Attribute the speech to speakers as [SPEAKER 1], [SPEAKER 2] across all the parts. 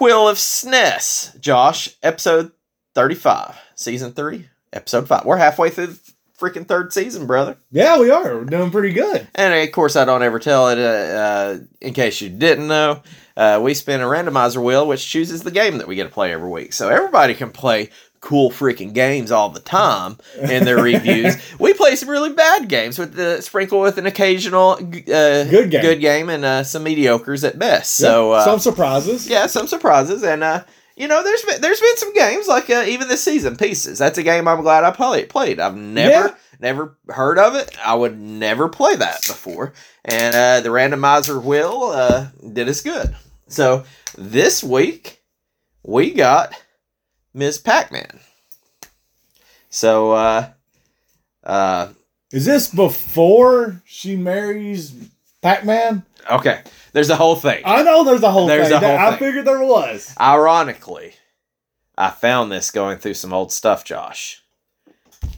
[SPEAKER 1] Wheel of SNES, Josh, episode 35, season 3, episode 5. We're halfway through the freaking third season, brother.
[SPEAKER 2] Yeah, we are. We're doing pretty good.
[SPEAKER 1] And of course, I don't ever tell it, uh, uh, in case you didn't know. Uh, we spin a randomizer wheel, which chooses the game that we get to play every week. So everybody can play cool freaking games all the time in their reviews. We play some really bad games with the sprinkle with an occasional uh,
[SPEAKER 2] Good game.
[SPEAKER 1] good game, and uh, some mediocres at best. So uh,
[SPEAKER 2] some surprises.
[SPEAKER 1] yeah, some surprises, and uh, you know, there's been there's been some games like uh, even this season, Pieces. That's a game I'm glad I play, played. I've never
[SPEAKER 2] Yeah.
[SPEAKER 1] never heard of it. I would never play that before, and uh, the randomizer will uh, did us good. So this week we got Ms. Pac-Man. So uh, uh,
[SPEAKER 2] Is this before she marries Pac-Man?
[SPEAKER 1] okay, there's a whole thing.
[SPEAKER 2] I know there's a whole
[SPEAKER 1] There's
[SPEAKER 2] thing.
[SPEAKER 1] a whole
[SPEAKER 2] I
[SPEAKER 1] thing.
[SPEAKER 2] figured there was.
[SPEAKER 1] Ironically, I found this going through some old stuff, Josh.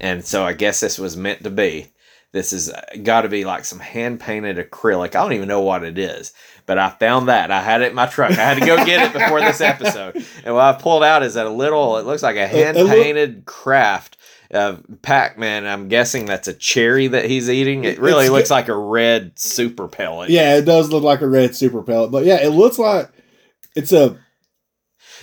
[SPEAKER 1] And so I guess this was meant to be. This has got to be like some hand painted acrylic. I don't even know what it is, but I found that. I had it in my truck. I had to go get it before this episode. And what I pulled out is that a little, it looks like a hand painted craft of Pac Man. I'm guessing that's a cherry that he's eating. It really
[SPEAKER 2] It's-
[SPEAKER 1] looks like a red super pellet.
[SPEAKER 2] Yeah, it does look like a red super pellet, but yeah, it looks like it's a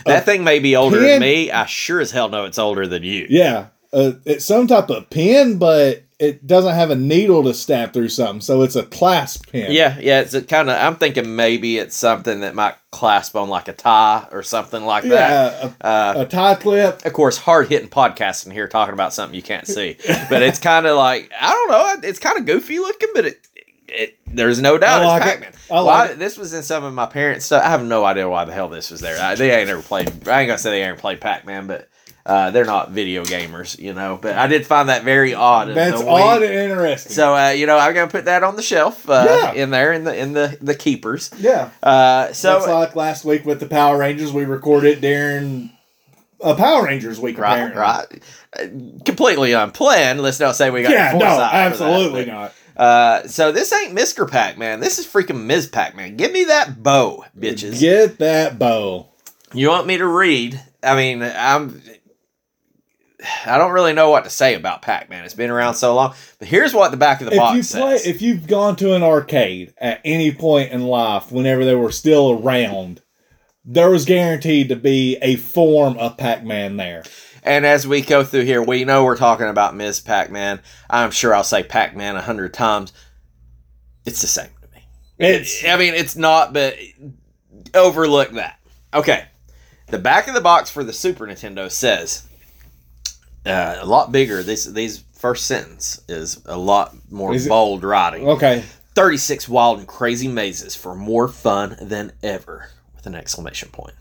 [SPEAKER 1] That thing may be older than me. I sure as hell know it's older than you.
[SPEAKER 2] yeah, uh, it's some type of pin, but it doesn't have a needle to stab through something, so it's a clasp pin.
[SPEAKER 1] Yeah, yeah. It's kind of. I'm thinking maybe it's something that might clasp on like a tie or something like that.
[SPEAKER 2] yeah,
[SPEAKER 1] Uh,
[SPEAKER 2] a, a tie clip.
[SPEAKER 1] of course, hard hitting podcasting here, talking about something you can't see, but it's kind of like I don't know. It's kind of goofy looking, but it. It, there's no doubt
[SPEAKER 2] like
[SPEAKER 1] it's. Pac-Man.
[SPEAKER 2] I like
[SPEAKER 1] Why-
[SPEAKER 2] it.
[SPEAKER 1] This was in some of my parents' stuff. I have no idea why the hell this was there. I, they ain't ever played. I ain't gonna say they ain't played Pac-Man, but uh, they're not video gamers, you know. But I did find that very odd.
[SPEAKER 2] That's odd and interesting.
[SPEAKER 1] So uh, you know, I'm gonna put that on the shelf uh,
[SPEAKER 2] Yeah.
[SPEAKER 1] in there in the in the the keepers.
[SPEAKER 2] yeah,
[SPEAKER 1] Uh, so
[SPEAKER 2] like last week with the Power Rangers, we recorded during a Power Rangers week.
[SPEAKER 1] right,
[SPEAKER 2] apparently.
[SPEAKER 1] right, uh, completely unplanned. Let's not say we got
[SPEAKER 2] Yeah, no,
[SPEAKER 1] for that,
[SPEAKER 2] absolutely
[SPEAKER 1] but,
[SPEAKER 2] not.
[SPEAKER 1] Uh, so this ain't Mister Pac-Man. This is freaking Ms. Pac-Man. Give me that bow, bitches.
[SPEAKER 2] Get that bow.
[SPEAKER 1] You want me to read? I mean, I'm. I don't really know what to say about Pac-Man. It's been around so long, but here's what the back of the
[SPEAKER 2] if
[SPEAKER 1] box
[SPEAKER 2] you play,
[SPEAKER 1] says.
[SPEAKER 2] if you've gone to an arcade at any point in life, whenever they were still around, there was guaranteed to be a form of Pac-Man there.
[SPEAKER 1] And as we go through here, we know we're talking about Ms. Pac Man. I'm sure I'll say Pac Man a hundred times. It's the same to me.
[SPEAKER 2] It's
[SPEAKER 1] I mean, it's not, but overlook that. Okay. The back of the box for the Super Nintendo says uh, a lot bigger. This these first sentence is a lot more
[SPEAKER 2] Is it-
[SPEAKER 1] bold writing.
[SPEAKER 2] okay.
[SPEAKER 1] 36 wild and crazy mazes for more fun than ever with an exclamation point.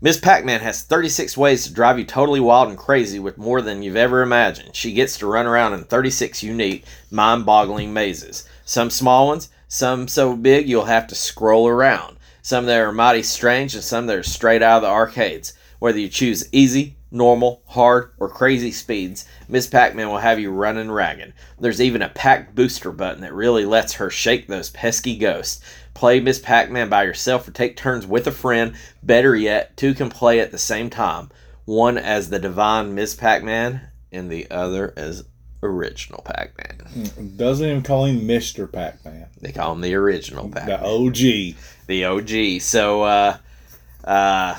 [SPEAKER 1] Ms. Pac-Man has 36 ways to drive you totally wild and crazy with more than you've ever imagined. She gets to run around in 36 unique, mind-boggling mazes. Some small ones, some so big you'll have to scroll around. Some that are mighty strange and some that are straight out of the arcades. Whether you choose easy, normal, hard, or crazy speeds, Miss Pac-Man will have you running ragged. There's even a pack booster button that really lets her shake those pesky ghosts. Play Miss Pac-Man by yourself or take turns with a friend. Better yet, two can play at the same time. One as the divine Miss Pac-Man and the other as original Pac-Man.
[SPEAKER 2] Doesn't even call him Mister Pac-Man.
[SPEAKER 1] They call him the original Pac-Man.
[SPEAKER 2] The OG.
[SPEAKER 1] the OG. So, uh, uh,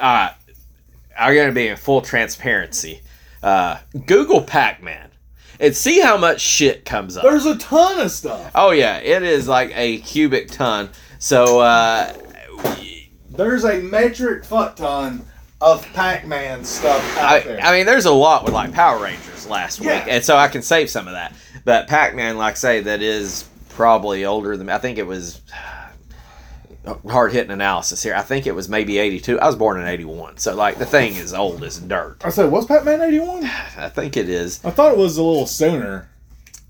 [SPEAKER 1] uh, I'm going to be in full transparency. Uh, Google Pac Man and see how much shit comes up.
[SPEAKER 2] There's a ton of stuff.
[SPEAKER 1] Oh, yeah, it is like a cubic ton. So, uh,
[SPEAKER 2] There's a metric fuck ton of Pac-Man stuff out
[SPEAKER 1] I,
[SPEAKER 2] there.
[SPEAKER 1] I mean, there's a lot with like Power Rangers last
[SPEAKER 2] Yeah.
[SPEAKER 1] week, and so I can save some of that. But Pac Man, like I say, that is probably older than I think it was. Hard hitting analysis here. I think it was maybe 82. I was born in 81. So, like, the thing is old as dirt.
[SPEAKER 2] I said, what's Pac-Man 81?
[SPEAKER 1] I think it is.
[SPEAKER 2] I thought it was a little sooner.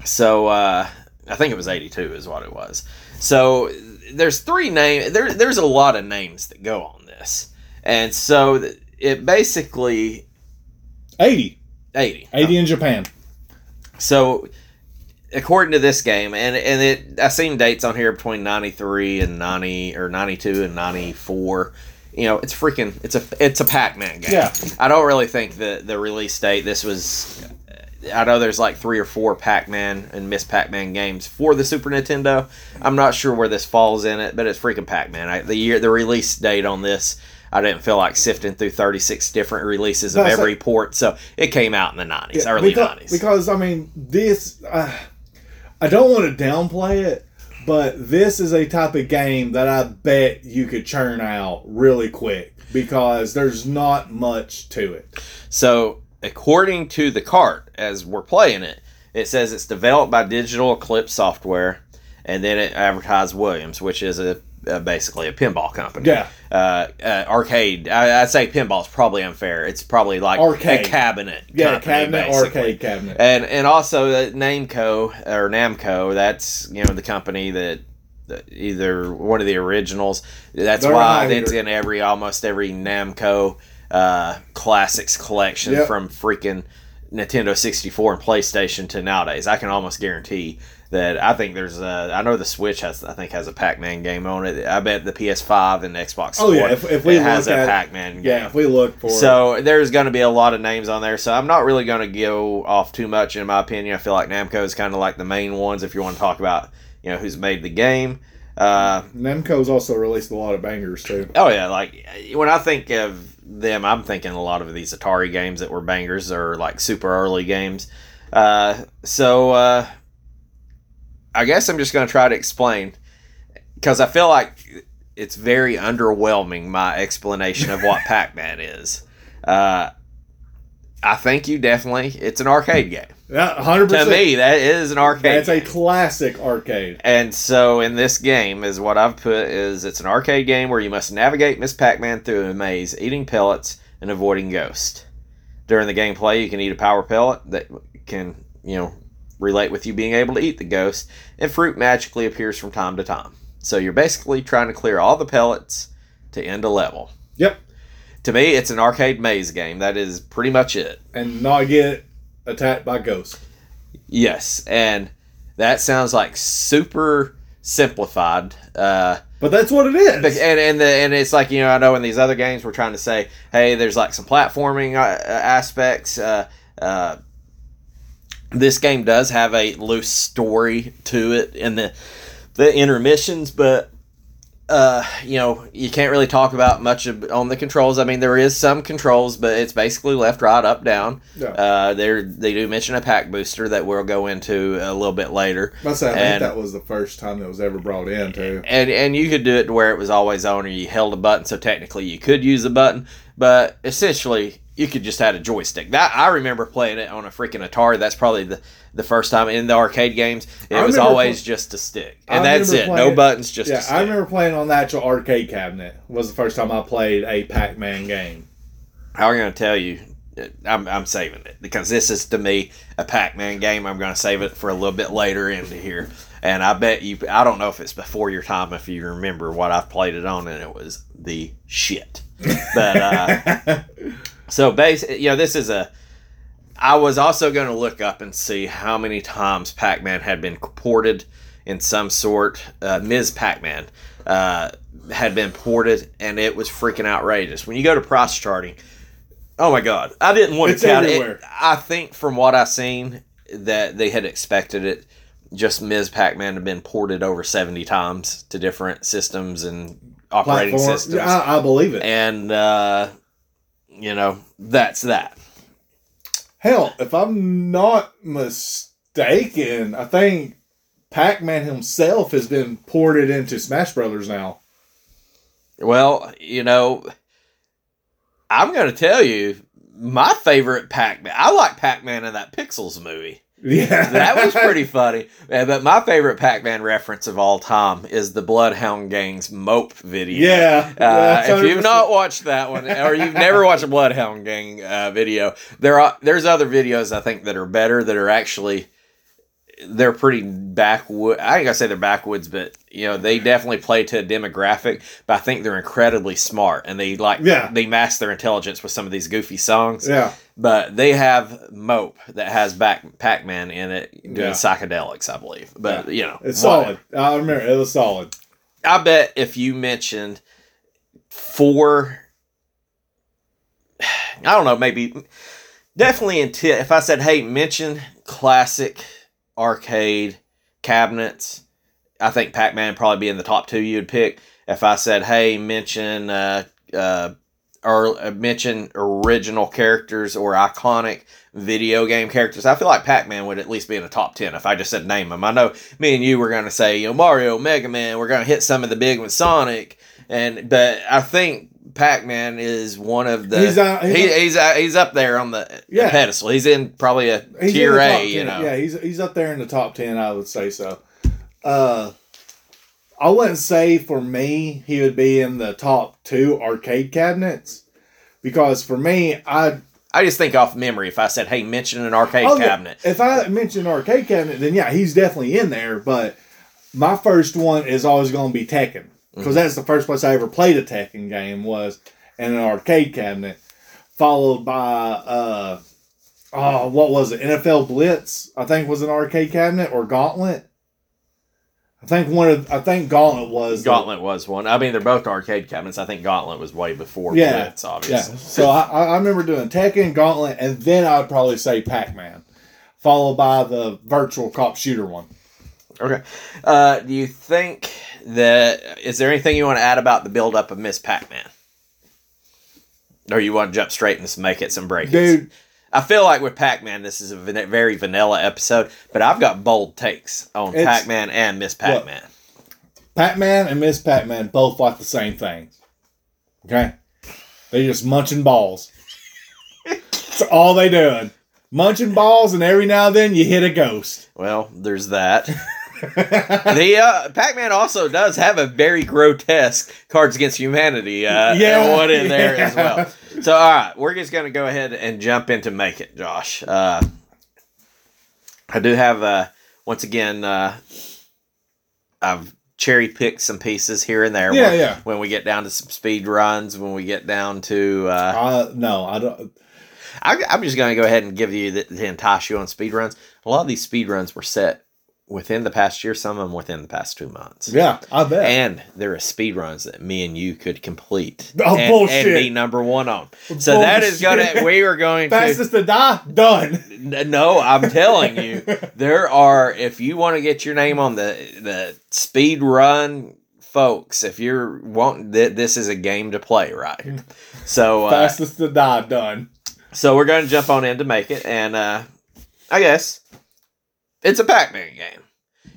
[SPEAKER 1] So, uh, I think it was 82 is what it was. So, there's three names. There, there's a lot of names that go on this. And so, it basically
[SPEAKER 2] 80.
[SPEAKER 1] 80.
[SPEAKER 2] 80 in Japan.
[SPEAKER 1] So, according to this game, and and it, I seen dates on here between ninety three and ninety or ninety two and ninety four. you know, it's freaking it's a it's a Pac-Man game.
[SPEAKER 2] Yeah.
[SPEAKER 1] I don't really think that the release date this was I know there's like three or four Pac-Man and Miss Pac-Man games for the Super Nintendo. I'm not sure where this falls in it, but it's freaking Pac-Man. I, the year the release date on this I didn't feel like sifting through 36 different releases of
[SPEAKER 2] That's
[SPEAKER 1] every
[SPEAKER 2] like-
[SPEAKER 1] port, so it came out in the 90s,
[SPEAKER 2] Yeah,
[SPEAKER 1] early
[SPEAKER 2] because,
[SPEAKER 1] 90s.
[SPEAKER 2] Because I mean, this uh, I don't want to downplay it, but this is a type of game that I bet you could churn out really quick because there's not much to it.
[SPEAKER 1] So, according to the cart, as we're playing it, it says it's developed by Digital Eclipse Software, and then it advertised Williams, which is a, uh basically a pinball company.
[SPEAKER 2] Yeah.
[SPEAKER 1] Uh, uh, arcade. I, I'd say pinball's probably unfair. It's probably like
[SPEAKER 2] Arcade.
[SPEAKER 1] a cabinet.
[SPEAKER 2] Yeah,
[SPEAKER 1] company,
[SPEAKER 2] cabinet,
[SPEAKER 1] basically.
[SPEAKER 2] arcade cabinet.
[SPEAKER 1] And and also uh, Namco or Namco. That's you know the company that. that Either one of the originals. That's
[SPEAKER 2] They're
[SPEAKER 1] why it's in every almost every Namco uh, classics collection
[SPEAKER 2] Yep.
[SPEAKER 1] from freaking Nintendo 64 and PlayStation to nowadays. I can almost guarantee that I think there's a, I know the Switch has I think has a Pac-Man game on it. I bet the PS5 and the Xbox
[SPEAKER 2] Oh, yeah, if- if we
[SPEAKER 1] it has a
[SPEAKER 2] at-
[SPEAKER 1] Pac-Man game.
[SPEAKER 2] yeah, if we look for
[SPEAKER 1] So there's going to be a lot of names on there. So I'm not really going to go off too much in my opinion. I feel like Namco is kind of like the main ones if you want to talk about you know who's made the game. Uh,
[SPEAKER 2] Namco's also released a lot of bangers too.
[SPEAKER 1] oh yeah, like when I think of them, I'm thinking a lot of these Atari games that were bangers or like super early games. Uh, so uh, I guess I'm just going to try to explain because I feel like it's very underwhelming my explanation of what Pac-Man is. Uh, I think you definitely it's an arcade game.
[SPEAKER 2] Yeah, hundred percent.
[SPEAKER 1] To me, that is an arcade.
[SPEAKER 2] That's a classic arcade.
[SPEAKER 1] And so in this game is what I've put is it's an arcade game where you must navigate Miss Pac-Man through a maze, eating pellets and avoiding ghosts. During the gameplay, you can eat a power pellet that can, you know, relate with you being able to eat the ghost, and fruit magically appears from time to time. So you're basically trying to clear all the pellets to end a level.
[SPEAKER 2] Yep,
[SPEAKER 1] To me, it's an arcade maze game. That is pretty much it.
[SPEAKER 2] and not get attacked by ghosts.
[SPEAKER 1] Yes, and that sounds like super simplified. Uh,
[SPEAKER 2] But that's what it is.
[SPEAKER 1] And and the and it's like you know I know in these other games we're trying to say hey there's like some platforming uh, aspects. Uh, uh, this game does have a loose story to it in the the intermissions, but uh, you know you can't really talk about much of, on the controls. I mean there is some controls, but it's basically left, right, up, down.
[SPEAKER 2] Yeah.
[SPEAKER 1] Uh, they they do mention a pack booster that we'll go into a little bit later.
[SPEAKER 2] I say, I think that was the first time that was ever brought in too.
[SPEAKER 1] and and you could do it to where it was always on or you held a button so technically you could use the button but essentially you could just add a joystick. That i remember playing it on a freaking atari. That's probably the the first time in the arcade games. It was always just a stick. And
[SPEAKER 2] I
[SPEAKER 1] that's it. No buttons just a
[SPEAKER 2] Yeah, I remember playing on the actual arcade cabinet. Was the first time I played a Pac-Man game.
[SPEAKER 1] i'm going to tell you I'm, I'm saving it because this is to me a pac-man game. I'm going to save it for a little bit later into here. And i bet you i don't know if it's before your time if you remember what i've played it on and it was the shit. But uh So basically, you know, this is a. I was also going to look up and see how many times Pac-Man had been ported in some sort. Uh, Ms. Pac-Man uh, had been ported, and it was freaking outrageous. When you go to price charting, oh my god, I didn't want
[SPEAKER 2] It's
[SPEAKER 1] to count
[SPEAKER 2] everywhere.
[SPEAKER 1] it. I think from what I seen that they had expected it. Just Ms. Pac-Man had been ported over seventy times to different systems and operating
[SPEAKER 2] Platform.
[SPEAKER 1] systems
[SPEAKER 2] I, I believe it.
[SPEAKER 1] and uh, you know that's that.
[SPEAKER 2] Hell, if I'm not mistaken, I think Pac-Man himself has been ported into Smash Brothers now.
[SPEAKER 1] Well, you know, I'm going to tell you my favorite Pac-Man. I like Pac-Man in that Pixels movie.
[SPEAKER 2] Yeah,
[SPEAKER 1] That was pretty funny. Uh, But my favorite Pac-Man reference of all time is the Bloodhound Gang's Mope video.
[SPEAKER 2] Yeah,
[SPEAKER 1] Uh, if you've not watched that one, or you've never watched a Bloodhound Gang uh, video, there are there's other videos I think that are better that are actually they're pretty backwood. I ain't gonna say they're backwoods, but you know they definitely play to a demographic. But I think they're incredibly smart, and they like
[SPEAKER 2] Yeah.
[SPEAKER 1] they mask their intelligence with some of these goofy songs.
[SPEAKER 2] yeah,
[SPEAKER 1] But they have Mope that has back Pac-Man in it doing
[SPEAKER 2] Yeah.
[SPEAKER 1] psychedelics, I believe. But you know,
[SPEAKER 2] it's
[SPEAKER 1] whatever.
[SPEAKER 2] solid. I remember it was solid.
[SPEAKER 1] I bet if you mentioned for I don't know, maybe definitely intent. If I said, "Hey, mention classic arcade cabinets," I think Pac-Man probably be in the top two you'd pick. If I said, "Hey, mention uh, uh, or uh, mention original characters or iconic video game characters," I feel like Pac-Man would at least be in the top ten if I just said name them. I know me and you were going to say, you know, Mario, Mega Man. We're going to hit some of the big ones, Sonic, and but I think Pac-Man is one of the
[SPEAKER 2] He's, uh, he's-
[SPEAKER 1] he, he's uh, he's up there on the
[SPEAKER 2] Yeah.
[SPEAKER 1] pedestal. He's in probably a
[SPEAKER 2] He's
[SPEAKER 1] tier A, you know.
[SPEAKER 2] Yeah, he's he's up there in the top ten. I would say so. Uh, I wouldn't say for me he would be in the top two arcade cabinets because for me, I
[SPEAKER 1] I just think off memory. If I said, "Hey, mention an arcade
[SPEAKER 2] Oh,
[SPEAKER 1] cabinet,"
[SPEAKER 2] If I mention arcade cabinet, then yeah, he's definitely in there. But my first one is always going to be Tekken because that's the first place I ever played a Tekken game was in an arcade cabinet, followed by uh, oh, what was it? NFL Blitz, I think was an arcade cabinet or Gauntlet. I think one of I think Gauntlet was the-
[SPEAKER 1] Gauntlet was one. I mean, they're both arcade cabinets. I think Gauntlet was way before
[SPEAKER 2] Yeah.
[SPEAKER 1] Blitz,
[SPEAKER 2] Yeah, so I, I I remember doing Tekken, Gauntlet, and then I'd probably say Pac Man, followed by the Virtua Cop shooter one.
[SPEAKER 1] Okay. Uh, do you think that is there anything you want to add about the build up of Miss Pac-Man? Or you want to jump straight and just make it some break?
[SPEAKER 2] Dude,
[SPEAKER 1] I feel like with Pac-Man, this is a van- very vanilla episode, but I've got bold takes on
[SPEAKER 2] It's-
[SPEAKER 1] Pac-Man and Miss Pac-Man.
[SPEAKER 2] Pac Man and Miss Pac Man both like the same thing. Okay? They're just munching balls. That's all they doing. Munching balls, and every now and then you hit a ghost.
[SPEAKER 1] Well, there's that. the uh, Pac-Man also does have a very grotesque Cards Against Humanity uh,
[SPEAKER 2] Yeah,
[SPEAKER 1] one in there
[SPEAKER 2] yeah.
[SPEAKER 1] as well. So, all right, we're just going to go ahead and jump into Make It, Josh. Uh, I do have, uh, once again, uh, I've cherry picked some pieces here and there.
[SPEAKER 2] Yeah,
[SPEAKER 1] when,
[SPEAKER 2] yeah.
[SPEAKER 1] When we get down to some speed runs, when we get down to, uh,
[SPEAKER 2] Uh, no, I don't.
[SPEAKER 1] I, I'm just going to go ahead and give you the, to entice you on speed runs. A lot of these speed runs were set within the past year, some of them within the past two months.
[SPEAKER 2] Yeah, I bet.
[SPEAKER 1] And there are speed runs that me and you could complete
[SPEAKER 2] Oh,
[SPEAKER 1] and,
[SPEAKER 2] bullshit.
[SPEAKER 1] and be number one on. So that is going
[SPEAKER 2] Bullshit.
[SPEAKER 1] to, we are going to,
[SPEAKER 2] Fastest to die, done.
[SPEAKER 1] No, I'm telling you, there are, if you want to get your name on the, the speed run folks, if you're wanting, th- this is a game to play right here. So, uh,
[SPEAKER 2] Fastest to die, done.
[SPEAKER 1] so we're going to jump on in to make it, and uh, I guess it's a Pac-Man game.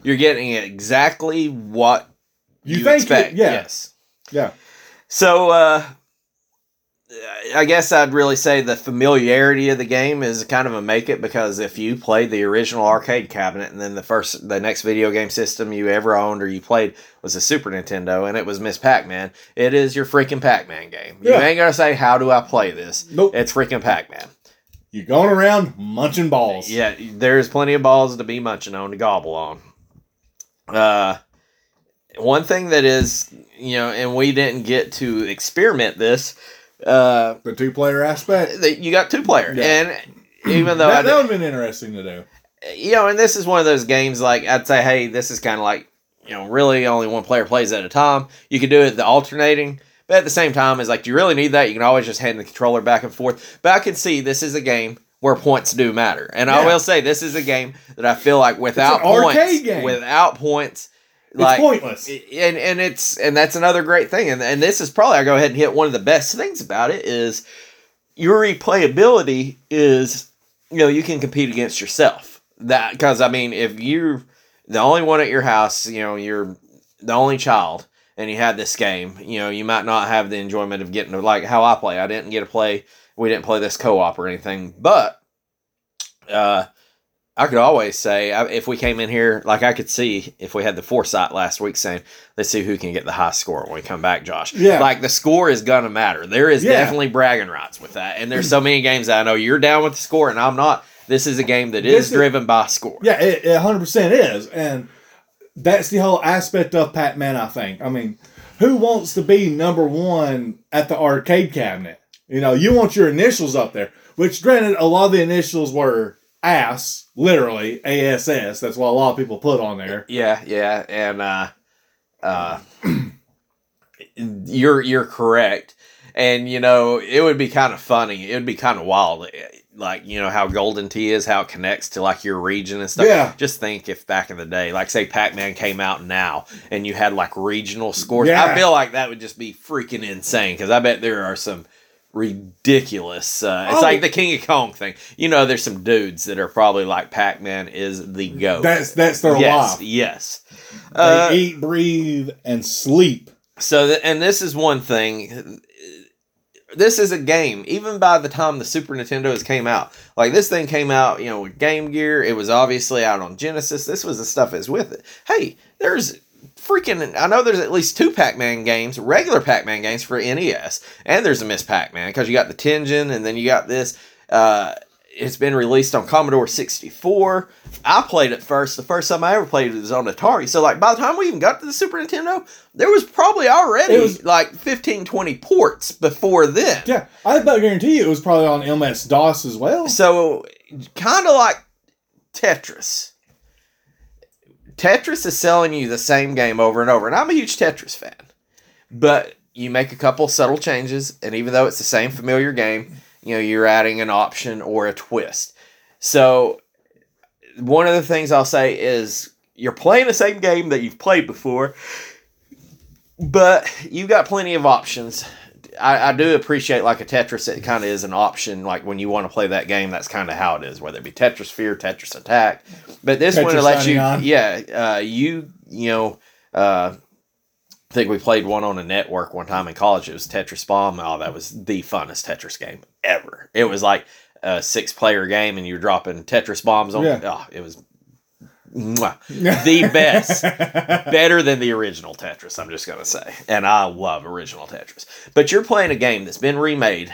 [SPEAKER 1] You're getting exactly what
[SPEAKER 2] You
[SPEAKER 1] you,
[SPEAKER 2] think it-
[SPEAKER 1] expect.
[SPEAKER 2] yeah.
[SPEAKER 1] Yes.
[SPEAKER 2] Yeah.
[SPEAKER 1] So uh, I guess I'd really say the familiarity of the game is kind of a make it because if you played the original arcade cabinet and then the first the next video game system you ever owned or you played was a Super Nintendo and it was Miss Pac-Man, it is your freaking Pac-Man game. You ain't gonna say how do I play this?
[SPEAKER 2] Nope.
[SPEAKER 1] It's freaking Pac-Man.
[SPEAKER 2] You're going around munching balls.
[SPEAKER 1] Yeah, there's plenty of balls to be munching on to gobble on. Uh, one thing that is, you know, and we didn't get to experiment this. Uh,
[SPEAKER 2] The two player aspect.
[SPEAKER 1] that you got two player,
[SPEAKER 2] Yeah.
[SPEAKER 1] and even though
[SPEAKER 2] that, that would have been interesting to do.
[SPEAKER 1] you know, and this is one of those games like I'd say, hey, this is kind of like you know, really only one player plays at a time. You could do it the alternating, but at the same time, is like, do you really need that? You can always just hand the controller back and forth. But I can see this is a game where points do matter, and I will say this is a game that I feel like without points,
[SPEAKER 2] game.
[SPEAKER 1] without points,
[SPEAKER 2] It's
[SPEAKER 1] like
[SPEAKER 2] pointless.
[SPEAKER 1] and and it's and that's another great thing. And and this is probably I go ahead and hit one of the best things about it is your replayability is you know you can compete against yourself. That because I mean if you're the only one at your house you know you're the only child and you had this game you know you might not have the enjoyment of getting to like how I play. I didn't get to play we didn't play this co-op or anything but uh I could always say if we came in here, like I could see if we had the foresight last week saying, let's see who can get the high score when we come back, Josh.
[SPEAKER 2] Yeah.
[SPEAKER 1] Like the score is going to matter. There is
[SPEAKER 2] Yeah.
[SPEAKER 1] definitely bragging rights with that. And there's so many games that I know you're down with the score and I'm not. This is a game that
[SPEAKER 2] is,
[SPEAKER 1] is
[SPEAKER 2] is-
[SPEAKER 1] driven by score.
[SPEAKER 2] Yeah, it, it 100% is. And that's the whole aspect of Pac Man, I think. I mean, who wants to be number one at the arcade cabinet? You know, you want your initials up there, which, granted, a lot of the initials were ass, literally, ASS. That's what a lot of people put on there.
[SPEAKER 1] Yeah, yeah, and uh, uh, you're you're correct, and you know it would be kind of funny. It would be kind of wild, like you know how Golden Tee is, how it connects to like your region and stuff.
[SPEAKER 2] Yeah.
[SPEAKER 1] Just think if back in the day, like say Pac Man came out now, and you had like regional scores.
[SPEAKER 2] Yeah.
[SPEAKER 1] I feel like that would just be freaking insane because I bet there are some ridiculous. Uh, it's
[SPEAKER 2] Oh.
[SPEAKER 1] like the King of Kong thing. You know, there's some dudes that are probably like Pac Man is the goat.
[SPEAKER 2] That's that's their
[SPEAKER 1] yes,
[SPEAKER 2] life.
[SPEAKER 1] yes.
[SPEAKER 2] They
[SPEAKER 1] Uh,
[SPEAKER 2] eat, breathe, and sleep.
[SPEAKER 1] so, th- and this is one thing. This is a game. Even by the time the Super Nintendo's came out, like this thing came out, you know, with Game Gear. It was obviously out on Genesis. This was the stuff that's with it. Hey, there's freaking. I know there's at least two Pac-Man games, regular Pac-Man games for NES, and there's a Miss Pac-Man because you got the Tengen, and then you got this. Uh, it's been released on Commodore 64. I played it first. The first time I ever played it was on Atari. So, like, by the time we even got to the Super Nintendo, there was probably already
[SPEAKER 2] was-
[SPEAKER 1] like 15, 20 ports before then.
[SPEAKER 2] Yeah, I about guarantee you it was probably on MS DOS as well.
[SPEAKER 1] So, kind of like Tetris. Tetris is selling you the same game over and over. And I'm a huge Tetris fan. But you make a couple subtle changes, and even though it's the same familiar game, you know, you're adding an option or a twist. So, one of the things I'll say is you're playing the same game that you've played before, but you've got plenty of options. I, I do appreciate like a Tetris. It kind of is an option. Like when you want to play that game, that's kind of how it is. Whether it be Tetris Sphere, Tetris Attack, but this one
[SPEAKER 2] Tetris
[SPEAKER 1] it lets you,
[SPEAKER 2] 99.
[SPEAKER 1] yeah, uh, you you know, uh, I think we played one on a network one time in college. It was Tetris Bomb. Oh, that was the funnest Tetris game ever. It was like a six player game, and you're dropping Tetris bombs on.
[SPEAKER 2] Yeah.
[SPEAKER 1] Oh, it was mwah, the best better than the original Tetris, I'm just to say. And I love original Tetris. But you're playing a game that's been remade,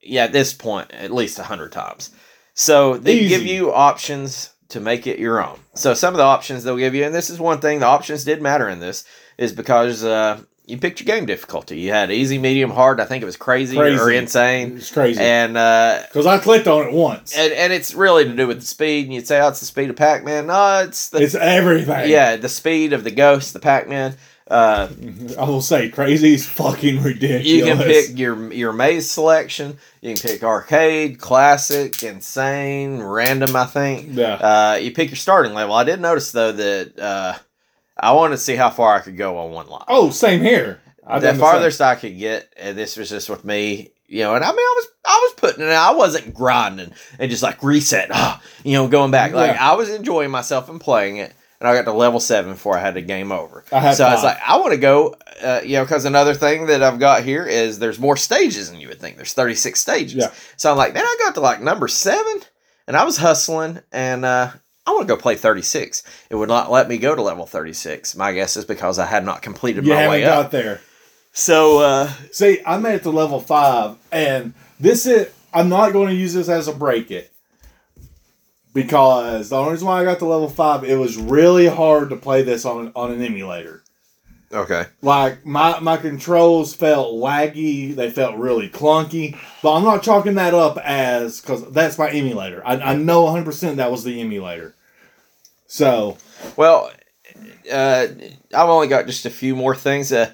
[SPEAKER 1] yeah, at this point, at least a 100 times. So they
[SPEAKER 2] Easy.
[SPEAKER 1] give you options to make it your own. So some of the options they'll give you, and this is one thing, the options did matter in this, is because uh, you picked your game difficulty. You had easy, medium, hard. I think it was crazy, or insane.
[SPEAKER 2] It's crazy
[SPEAKER 1] And uh,
[SPEAKER 2] because I clicked on it once.
[SPEAKER 1] and and it's really to do with the speed. And you'd say, "Oh, it's the speed of Pac-Man." No, it's the
[SPEAKER 2] it's everything.
[SPEAKER 1] yeah, the speed of the ghost, the Pac-Man. Uh,
[SPEAKER 2] I will say crazy is fucking ridiculous.
[SPEAKER 1] you can pick your your maze selection. You can pick arcade, classic, insane, random. I think.
[SPEAKER 2] Yeah.
[SPEAKER 1] Uh, you pick your starting level. I did notice though that uh, I wanted to see how far I could go on one line.
[SPEAKER 2] Oh, same here. I've
[SPEAKER 1] the
[SPEAKER 2] done the
[SPEAKER 1] farthest I could get, and this was just with me, you know. And I mean, I was I was putting it. I wasn't grinding and just like reset, you know, going back. Like
[SPEAKER 2] Yeah.
[SPEAKER 1] I was enjoying myself and playing it. And I got to level seven before I had to game over.
[SPEAKER 2] I had
[SPEAKER 1] so I was like, I want to go, uh, you know, because another thing that I've got here is there's more stages than you would think. There's 36 stages.
[SPEAKER 2] Yeah.
[SPEAKER 1] So I'm like, man, I got to like number seven, and I was hustling, and uh, I want to go play 36. It would not let me go to level 36. My guess is because I had not completed
[SPEAKER 2] You
[SPEAKER 1] my
[SPEAKER 2] haven't
[SPEAKER 1] way
[SPEAKER 2] got
[SPEAKER 1] up.
[SPEAKER 2] there.
[SPEAKER 1] So uh,
[SPEAKER 2] See, I made it to level five, and this is. I'm not going to use this as a break it because the only reason why I got to level five, it was really hard to play this on on an emulator.
[SPEAKER 1] okay.
[SPEAKER 2] Like my my controls felt laggy, they felt really clunky. But I'm not chalking that up as because that's my emulator. I, I know 100 percent that was the emulator. So
[SPEAKER 1] Well, uh, I've only got just a few more things. Uh,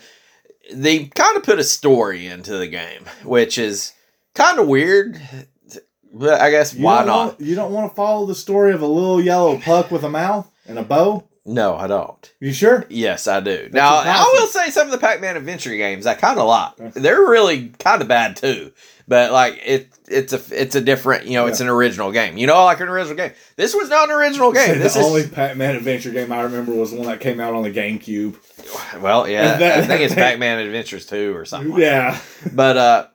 [SPEAKER 1] they kind of put a story into the game, which is kind of weird. But I guess
[SPEAKER 2] you
[SPEAKER 1] why not?
[SPEAKER 2] Want, you don't want to follow the story of a little yellow puck with a mouth and a bow.
[SPEAKER 1] No, I don't.
[SPEAKER 2] You sure?
[SPEAKER 1] Yes, I do. now, I will say some of the Pac-Man adventure games I kind of like. They're really kind of bad too. But like it, it's a it's a different you know it's an original game. You know, like an original game. This was not an original game.
[SPEAKER 2] the
[SPEAKER 1] This is
[SPEAKER 2] only Pac-Man adventure game I remember was the one that came out on the GameCube.
[SPEAKER 1] well, yeah.
[SPEAKER 2] That-
[SPEAKER 1] I think it's Pac-Man Adventures two or something. Like
[SPEAKER 2] Yeah.
[SPEAKER 1] But uh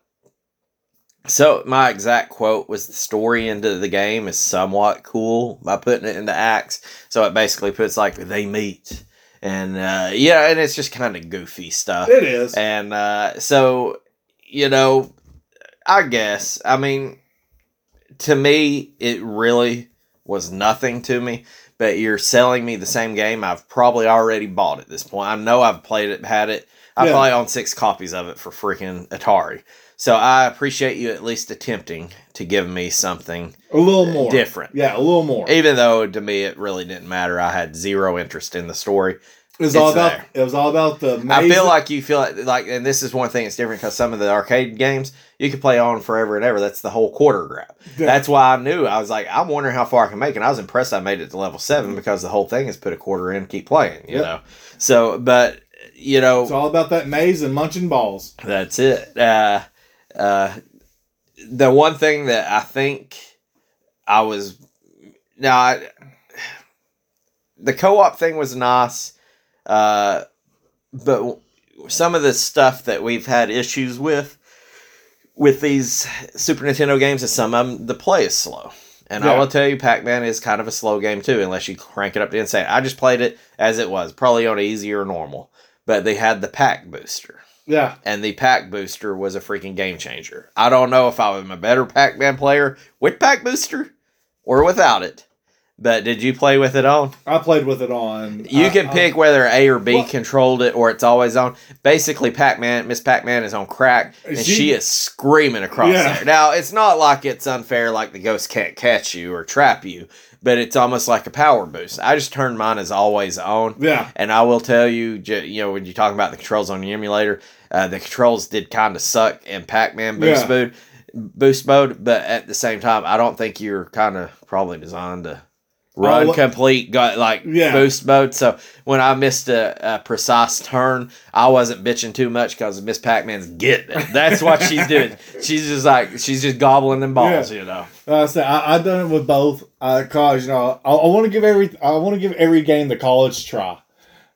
[SPEAKER 1] so my exact quote was the story into the game is somewhat cool by putting it into acts. So it basically puts like they meet. And uh yeah, and it's just kind of goofy stuff.
[SPEAKER 2] It is.
[SPEAKER 1] And uh so you know, I guess, I mean to me it really was nothing to me, but you're selling me the same game I've probably already bought at this point. I know I've played it, had it. I
[SPEAKER 2] Yeah.
[SPEAKER 1] probably own six copies of it for freaking Atari. So I appreciate you at least attempting to give me something,
[SPEAKER 2] A little more.
[SPEAKER 1] different.
[SPEAKER 2] Yeah, a little more.
[SPEAKER 1] even though to me it really didn't matter. I had zero interest in the story.
[SPEAKER 2] It was
[SPEAKER 1] It's
[SPEAKER 2] all about
[SPEAKER 1] there.
[SPEAKER 2] it was all about the.
[SPEAKER 1] I feel like you feel like, like, and this is one thing that's different because some of the arcade games you can play on forever and ever. That's the whole quarter grab.
[SPEAKER 2] Yeah.
[SPEAKER 1] That's why I knew I was like, I'm wondering how far I can make, and I was impressed I made it to level seven because the whole thing is put a quarter in, keep playing. You
[SPEAKER 2] Yep.
[SPEAKER 1] know, so but you know
[SPEAKER 2] it's all about that maze and munching balls.
[SPEAKER 1] that's it. Uh, uh, the one thing that I think I was now I, the co-op thing was nice, uh, but some of the stuff that we've had issues with with these Super Nintendo games is some of them the play is slow. And I will tell you, Pac Man is kind of a slow game too, unless you crank it up to insane. I just played it as it was, probably on easy or normal. But they had the pack booster
[SPEAKER 2] Yeah,
[SPEAKER 1] and the pack booster was a freaking game changer. I don't know if I was a better Pac Man player with pack booster or without it, but did you play with it on?
[SPEAKER 2] I played with it on.
[SPEAKER 1] You
[SPEAKER 2] I-
[SPEAKER 1] can
[SPEAKER 2] I-
[SPEAKER 1] pick whether A or B
[SPEAKER 2] Well-
[SPEAKER 1] controlled it or it's always on. Basically, Pac Man, Miss Pac Man is on crack and
[SPEAKER 2] She-
[SPEAKER 1] she, is screaming across
[SPEAKER 2] Yeah.
[SPEAKER 1] there. Now, it's not like it's unfair, like the ghost can't catch you or trap you, but it's almost like a power boost. I just turned mine as always on.
[SPEAKER 2] Yeah,
[SPEAKER 1] And I will tell you, you know, when you talk about the controls on the emulator, uh, the controls did kind of suck in Pac-Man boost
[SPEAKER 2] Yeah.
[SPEAKER 1] mode, boost mode. But at the same time, I don't think you're kind of probably designed to run
[SPEAKER 2] Oh,
[SPEAKER 1] complete got like
[SPEAKER 2] Yeah.
[SPEAKER 1] boost mode. So when I missed a, a precise turn, I wasn't bitching too much because Miss Pac-Man's getting it. That's what she's doing. She's just like she's just gobbling them balls, you know.
[SPEAKER 2] I said I, I've done it with both. Uh, cause you know I, I want to give every I want to give every game the college try.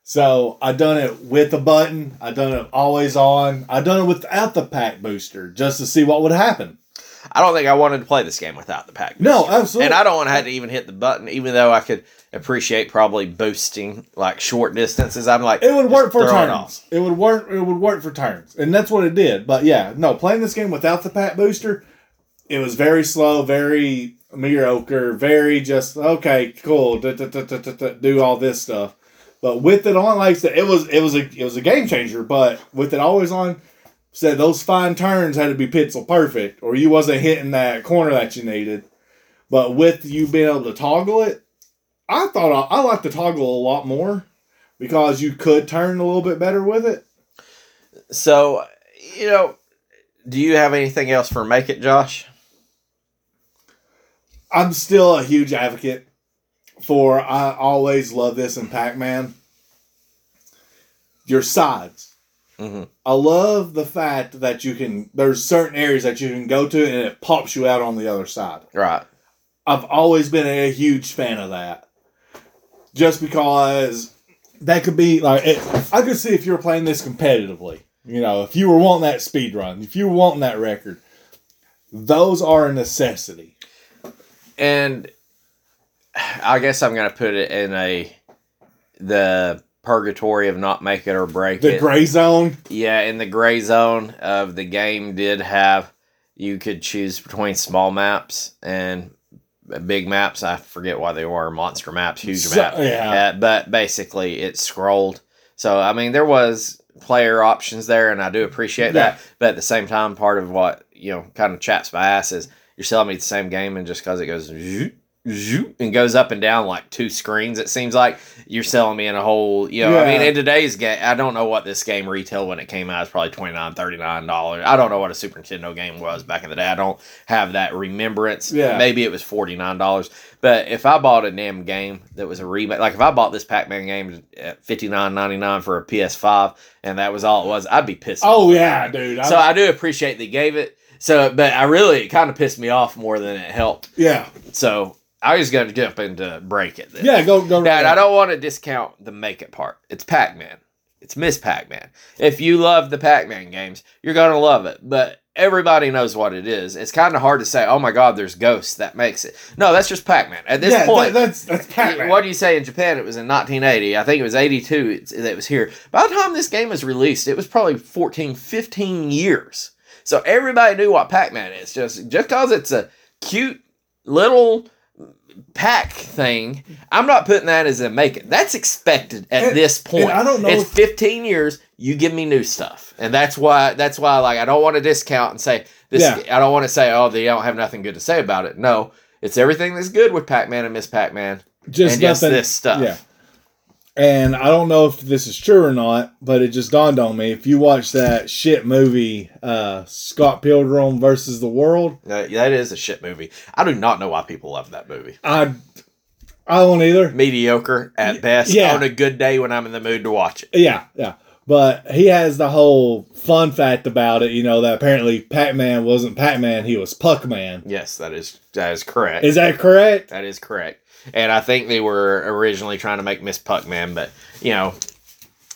[SPEAKER 2] So I done it with a button. I done it always on. I done it without the pack booster just to see what would happen.
[SPEAKER 1] I don't think I wanted to play this game without the pack.
[SPEAKER 2] No, absolutely.
[SPEAKER 1] And I don't want to have to even hit the button, even though I could appreciate probably boosting like short distances. I'm like,
[SPEAKER 2] It would work for turns.
[SPEAKER 1] off.
[SPEAKER 2] It would work. It would work for turns, and that's what it did. But yeah, no, playing this game without the pack booster, it was very slow, very mediocre, very just okay, cool, do all this stuff. But with it on, like I said, it was it was a it was a game changer. But with it always on, said those fine turns had to be pixel perfect, or you wasn't hitting that corner that you needed. But with you being able to toggle it, I thought I, I liked the toggle a lot more because you could turn a little bit better with it.
[SPEAKER 1] So, you know, do you have anything else for Make It, Josh?
[SPEAKER 2] I'm still a huge advocate for I always love this in Pac-Man. Your sides.
[SPEAKER 1] hmm
[SPEAKER 2] I love the fact that you can there's certain areas that you can go to and it pops you out on the other side.
[SPEAKER 1] Right.
[SPEAKER 2] I've always been a huge fan of that. Just because that could be like it, I could see if you were playing this competitively. You know, if you were wanting that speed run, if you were wanting that record, those are a necessity.
[SPEAKER 1] And I guess I'm going to put it in a the purgatory of not make it or break
[SPEAKER 2] The
[SPEAKER 1] it.
[SPEAKER 2] gray zone.
[SPEAKER 1] Yeah, in the gray zone of the game did have you could choose between small maps and big maps. I forget why they were monster maps, huge
[SPEAKER 2] So-
[SPEAKER 1] map.
[SPEAKER 2] yeah.
[SPEAKER 1] Uh, but basically, it scrolled. So I mean, there was player options there, and I do appreciate that. But at the same time, part of what you know kind of chaps my ass is you're selling me the same game, and just because it goes and goes up and down like two screens, it seems like you're selling me in a whole. You know, I mean, in today's game, I don't know what this game retail when it came out. It's probably 29 dollars. I don't know what a Super Nintendo game was back in the day. I don't have that remembrance.
[SPEAKER 2] Yeah.
[SPEAKER 1] maybe it was forty nine dollars. But if I bought a damn game that was a remake, like if I bought this Pac Man game at fifty nine ninety nine for a PS five, and that was all it was, I'd be pissed.
[SPEAKER 2] Oh yeah, dude.
[SPEAKER 1] So I do appreciate they gave it. So, but I really it kind of pissed me off more than it helped.
[SPEAKER 2] yeah,
[SPEAKER 1] So I was going to jump into break it. Then.
[SPEAKER 2] yeah. Go go.
[SPEAKER 1] Now,
[SPEAKER 2] right
[SPEAKER 1] I don't want to discount the make it part. It's Pac Man. It's Miss Pac Man. If you love the Pac Man games, you're going to love it. But everybody knows what it is. It's kind of hard to say, oh my God, there's ghosts. That makes it. No, that's just Pac Man. At this
[SPEAKER 2] yeah,
[SPEAKER 1] point,
[SPEAKER 2] that, that's that's Pac-Man.
[SPEAKER 1] what do you say in Japan? It was in 1980. I think it was 82 that it was here. By the time this game was released, it was probably 14, 15 years. So everybody knew what Pac Man is. Just just because it's a cute little pack thing, I'm not putting that as a make it. That's expected at
[SPEAKER 2] And-
[SPEAKER 1] this point.
[SPEAKER 2] I don't know
[SPEAKER 1] It's
[SPEAKER 2] if-
[SPEAKER 1] 15 years. You give me new stuff, and that's why. That's why. Like I don't want to discount and say this.
[SPEAKER 2] Yeah.
[SPEAKER 1] I don't want to say oh they don't have nothing good to say about it. No, it's everything that's good with Pac Man and Miss Pac Man
[SPEAKER 2] just
[SPEAKER 1] and just
[SPEAKER 2] nothing-
[SPEAKER 1] this stuff.
[SPEAKER 2] Yeah, And I don't know if this is true or not, but it just dawned on me. If you watch that shit movie, uh, Scott Pilgrim versus the World,
[SPEAKER 1] Uh, that is a shit movie. I do not know why people love that movie.
[SPEAKER 2] I I don't either.
[SPEAKER 1] Mediocre at best.
[SPEAKER 2] yeah.
[SPEAKER 1] On a good day when I'm in the mood to watch it.
[SPEAKER 2] Yeah, yeah. But he has the whole fun fact about it, you know, that apparently Pac Man wasn't Pac Man, he was Puck Man.
[SPEAKER 1] Yes, that is that is correct.
[SPEAKER 2] Is that correct?
[SPEAKER 1] That is correct. And I think they were originally trying to make Miss Puckman, but you know,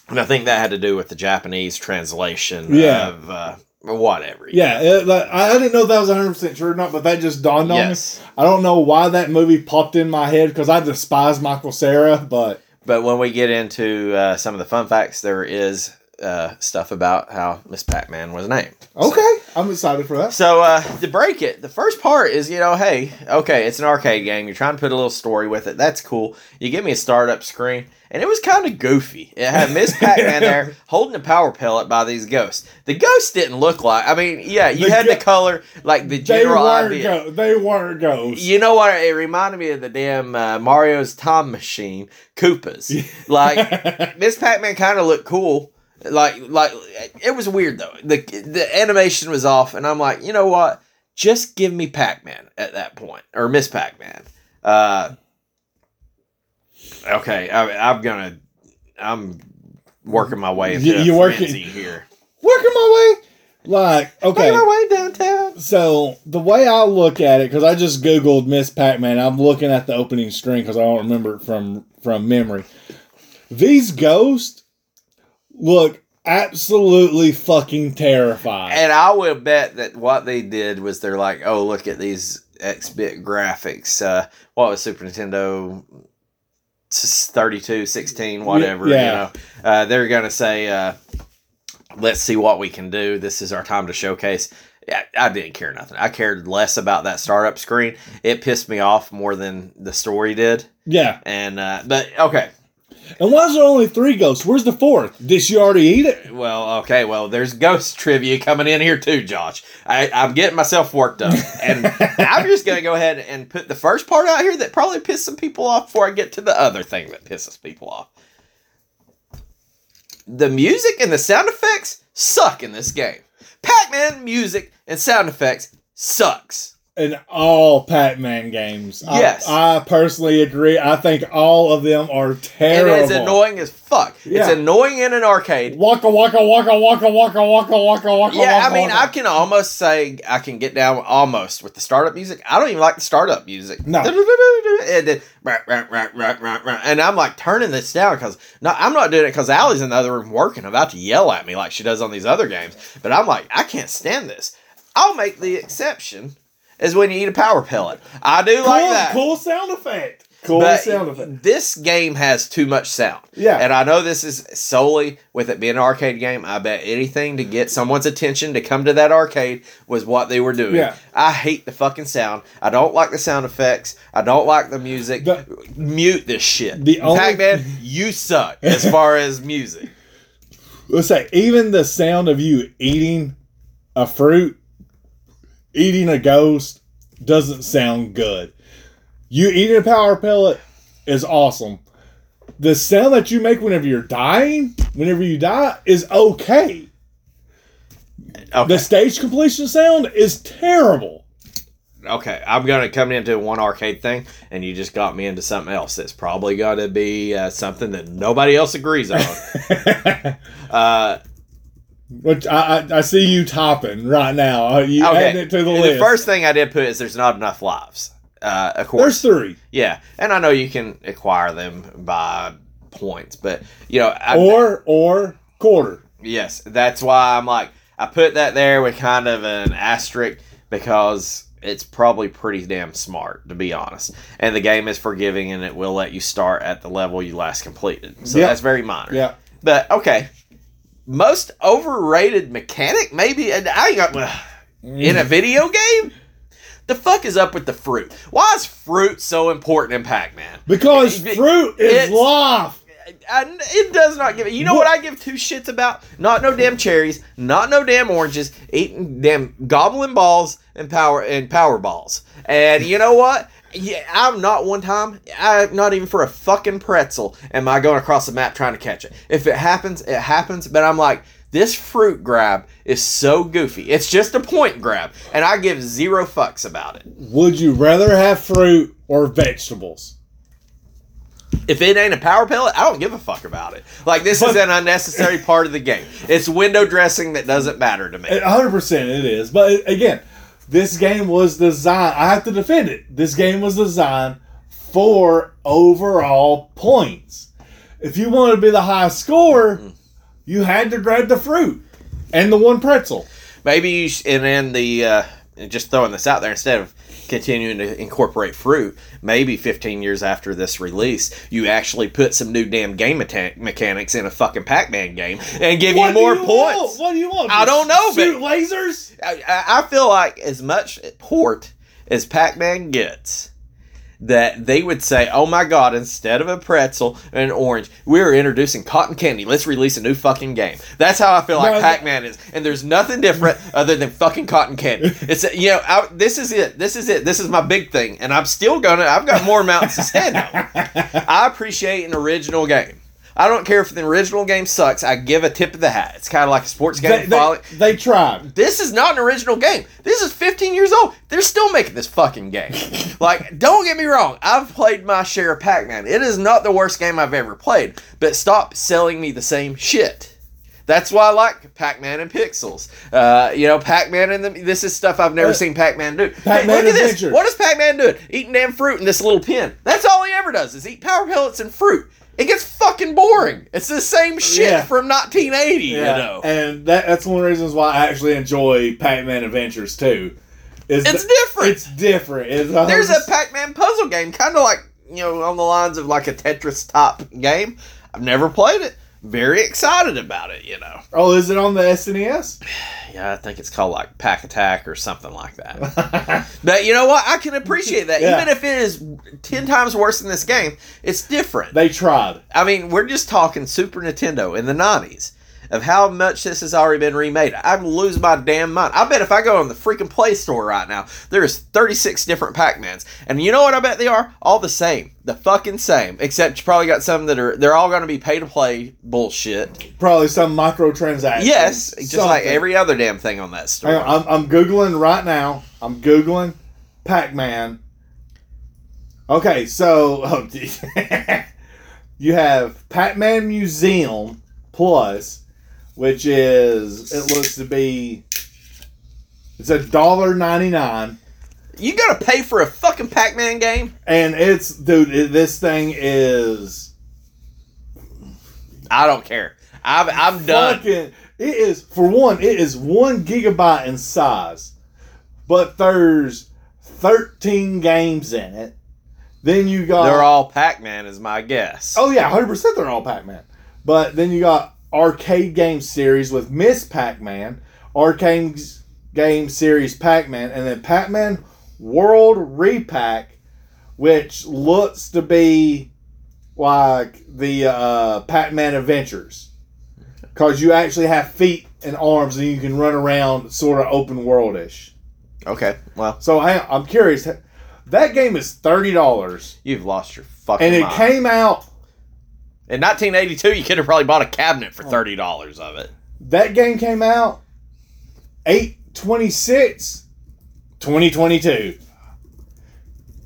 [SPEAKER 1] and I think that had to do with the Japanese translation
[SPEAKER 2] Yeah.
[SPEAKER 1] of uh, whatever.
[SPEAKER 2] Yeah, it, like, I, didn't know if that was 100% true or not, but that just dawned on
[SPEAKER 1] Yes.
[SPEAKER 2] me. I don't know why that movie popped in my head because I despise Michael Cera, but
[SPEAKER 1] But when we get into uh, some of the fun facts, there is uh, stuff about how Miss Pac-Man was named.
[SPEAKER 2] okay, I'm excited for that.
[SPEAKER 1] So uh, to break it, the first part is you know, hey, okay, it's an arcade game. You're trying to put a little story with it. That's cool. You give me a startup screen, and it was kind of goofy. It had Miss Pac-Man there holding a power pellet by these ghosts. The ghosts didn't look like. I mean, yeah, you
[SPEAKER 2] The
[SPEAKER 1] had
[SPEAKER 2] go-
[SPEAKER 1] the color, like the
[SPEAKER 2] They
[SPEAKER 1] general
[SPEAKER 2] weren't,
[SPEAKER 1] idea.
[SPEAKER 2] go- they weren't ghosts.
[SPEAKER 1] You know what? It reminded me of the damn uh, Mario's Time Machine Koopas. Like Miss Pac-Man kind of looked cool. Like like it was weird though. The the animation was off, and I'm like, you know what? Just give me Pac-Man at that point, or Miss Pac-Man. Uh, okay, I, I'm gonna I'm working my way into
[SPEAKER 2] You- working-
[SPEAKER 1] here.
[SPEAKER 2] Working my way. Like, okay.
[SPEAKER 1] My way downtown.
[SPEAKER 2] So the way I look at it, because I just googled Miss Pac-Man, I'm looking at the opening string because I don't remember it from from memory. These ghosts look absolutely fucking terrifying.
[SPEAKER 1] And I will bet that what they did was they're like, oh, look at these X bit graphics. Uh, what was Super Nintendo? S- 32, 16, whatever.
[SPEAKER 2] Yeah.
[SPEAKER 1] You know, uh, they're gonna say, uh, let's see what we can do. This is our time to showcase. Yeah, I didn't care nothing. I cared less about that startup screen. It pissed me off more than the story did.
[SPEAKER 2] yeah.
[SPEAKER 1] And uh, but okay,
[SPEAKER 2] And why is there only three ghosts? Where's the fourth? Did she already eat it?
[SPEAKER 1] Well, okay, well, there's ghost trivia coming in here too, Josh. I, I'm getting myself worked up, and I'm just gonna go ahead and put the first part out here that probably pissed some people off before I get to the other thing that pisses people off. The music and the sound effects suck in this game. Pac-Man music and sound effects sucks.
[SPEAKER 2] In all Pac-Man games.
[SPEAKER 1] Yes.
[SPEAKER 2] I, personally agree. I think all of them are terrible.
[SPEAKER 1] It is annoying as fuck. It's annoying in an arcade.
[SPEAKER 2] Waka waka waka waka waka waka waka waka.
[SPEAKER 1] Yeah, I
[SPEAKER 2] waka,
[SPEAKER 1] mean, I can almost say I can get down almost with the startup music. I don't even like the startup music.
[SPEAKER 2] No.
[SPEAKER 1] And, then, and I'm like turning this down because no, I'm not doing it because Allie's in the other room working, about to yell at me like she does on these other games. But I'm like, I can't stand this. I'll make the exception is when you eat a power pellet. I do
[SPEAKER 2] cool,
[SPEAKER 1] like that.
[SPEAKER 2] cool sound effect. Cool
[SPEAKER 1] But
[SPEAKER 2] sound effect.
[SPEAKER 1] this game has too much sound.
[SPEAKER 2] Yeah.
[SPEAKER 1] And I know this is solely with it being an arcade game. I bet anything to get someone's attention to come to that arcade was what they were doing.
[SPEAKER 2] Yeah.
[SPEAKER 1] I hate the fucking sound. I don't like the sound effects. I don't like the music.
[SPEAKER 2] The-
[SPEAKER 1] Mute this shit.
[SPEAKER 2] The only-
[SPEAKER 1] Pac-Man, you suck as far as music.
[SPEAKER 2] Let's say even the sound of you eating a fruit, eating a ghost, doesn't sound good. You eating a power pellet is awesome. The sound that you make whenever you're dying, whenever you die, is okay.
[SPEAKER 1] Okay.
[SPEAKER 2] The stage completion sound is terrible.
[SPEAKER 1] okay, I'm gonna come into one arcade thing, and you just got me into something else that's probably gonna be uh, something that nobody else agrees on. uh,
[SPEAKER 2] Which I, I, I see you topping right now. Uh, You
[SPEAKER 1] Okay.
[SPEAKER 2] adding it to the
[SPEAKER 1] the
[SPEAKER 2] list.
[SPEAKER 1] first thing I did put is there's not enough lives. Uh, of course,
[SPEAKER 2] There's three.
[SPEAKER 1] yeah, and I know you can acquire them by points, but you know, I,
[SPEAKER 2] Or or quarter.
[SPEAKER 1] yes, that's why I'm like I put that there with kind of an asterisk because it's probably pretty damn smart to be honest, and the game is forgiving and it will let you start at the level you last completed, so
[SPEAKER 2] Yeah.
[SPEAKER 1] that's very minor.
[SPEAKER 2] Yeah.
[SPEAKER 1] But okay, most overrated mechanic maybe, and I got in a mm. video game. The fuck is up with the fruit? Why is fruit so important in Pac-Man?
[SPEAKER 2] Because
[SPEAKER 1] It-
[SPEAKER 2] fruit is life.
[SPEAKER 1] I, it does not give. You know what I give two shits about? Not no damn cherries, not no damn oranges, eating damn goblin balls and power and power balls. And you know what? Yeah, I'm not one time. I'm not even for a fucking pretzel am I going across the map trying to catch it. If it happens, it happens. But I'm like, this fruit grab is so goofy. It's just a point grab, and I give zero fucks about it.
[SPEAKER 2] Would you rather have fruit or vegetables?
[SPEAKER 1] If it ain't a power pellet, I don't give a fuck about it. Like this is an unnecessary part of the game. It's window dressing that doesn't matter to me.
[SPEAKER 2] A hundred percent, it is. But again, this game was designed. I have to defend it. This game was designed for overall points. If you wanted to be the high scorer, you had to grab the fruit and the one pretzel.
[SPEAKER 1] Maybe you sh- and then the uh, just throwing this out there instead of continuing to incorporate fruit. Maybe 15 years after this release, you actually put some new damn game meta- mechanics in a fucking Pac-Man game and give you
[SPEAKER 2] What do
[SPEAKER 1] more
[SPEAKER 2] you
[SPEAKER 1] points.
[SPEAKER 2] want? What do you want?
[SPEAKER 1] I don't know,
[SPEAKER 2] Shoot
[SPEAKER 1] but-
[SPEAKER 2] lasers.
[SPEAKER 1] I, I I feel like as much port as Pac-Man gets, that they would say, "Oh my God!" Instead of a pretzel and an orange, we're introducing cotton candy. Let's release a new fucking game. That's how I feel like
[SPEAKER 2] No,
[SPEAKER 1] Pac-Man is, and there's nothing different other than fucking cotton candy. It's you know, I, this is it. This is it. This is my big thing, and I'm still gonna. I've got more mountains to stand on. I appreciate an original game. I don't care if the original game sucks. I give a tip of the hat. It's kind of like a sports game.
[SPEAKER 2] They, they, they tried.
[SPEAKER 1] this is not an original game. This is 15 years old. They're still making this fucking game. like, don't get me wrong. I've played my share of Pac-Man. It is not the worst game I've ever played. But stop selling me the same shit. That's why I like Pac-Man and Pixels. Uh, you know, Pac-Man and the, this is stuff I've never
[SPEAKER 2] Uh,
[SPEAKER 1] seen Pac-Man do. Hey,
[SPEAKER 2] Pac-Man
[SPEAKER 1] look at this.
[SPEAKER 2] Adventure.
[SPEAKER 1] What is Pac-Man doing? Eating damn fruit in this little pen. That's all he ever does is eat power pellets and fruit. It gets fucking boring. It's the same shit
[SPEAKER 2] Yeah.
[SPEAKER 1] from 1980. You know,
[SPEAKER 2] and that, that's one of the reasons why I actually enjoy Pac-Man Adventures too. Is
[SPEAKER 1] it's different.
[SPEAKER 2] It's different. It's
[SPEAKER 1] There's a Pac-Man puzzle game, kind of like you know, on the lines of like a Tetris top game. I've never played it. Very excited about it, you know.
[SPEAKER 2] oh, is it on the SNES?
[SPEAKER 1] Yeah, I think it's called like Pac-Attack or something like that. but you know what? I can appreciate that.
[SPEAKER 2] Yeah.
[SPEAKER 1] Even if it is ten times worse than this game, it's different.
[SPEAKER 2] they tried.
[SPEAKER 1] I mean, we're just talking Super Nintendo in the nineties of how much this has already been remade. I'm losing my damn mind. I bet if I go on the freaking Play Store right now, there's 36 different Pac-Mans. And you know what I bet they are? All the same. The fucking same. Except you probably got some that are they're all gonna be pay to play bullshit.
[SPEAKER 2] Probably some microtransactions.
[SPEAKER 1] Yes, just like every other damn thing on that store.
[SPEAKER 2] I'm, I'm googling right now. I'm googling Pac-Man. Okay, so oh, you have Pac-Man Museum Plus, which is it looks to be it's a dollar ninety nine,
[SPEAKER 1] You gotta pay for a fucking Pac-Man game?
[SPEAKER 2] and it's dude. It, this thing is
[SPEAKER 1] I don't care. I'm I'm done.
[SPEAKER 2] fucking. It is for one. It is one gigabyte in size, but there's thirteen games in it. Then you got
[SPEAKER 1] They're all Pac-Man is my guess.
[SPEAKER 2] Oh yeah, hundred percent. They're all Pac-Man. But then you got arcade game series with Miss Pac-Man, arcade game series Pac-Man, and then Pac-Man World Re-Pac, which looks to be like the uh, Pac-Man Adventures, because you actually have feet and arms and you can run around, sort of open worldish.
[SPEAKER 1] Okay, well,
[SPEAKER 2] So I, I'm curious. That game is thirty dollars,
[SPEAKER 1] you've lost your fucking
[SPEAKER 2] and it
[SPEAKER 1] mind.
[SPEAKER 2] came out
[SPEAKER 1] In 1982, you could have probably bought a cabinet for oh. thirty dollars of it.
[SPEAKER 2] That game came out 826 2022.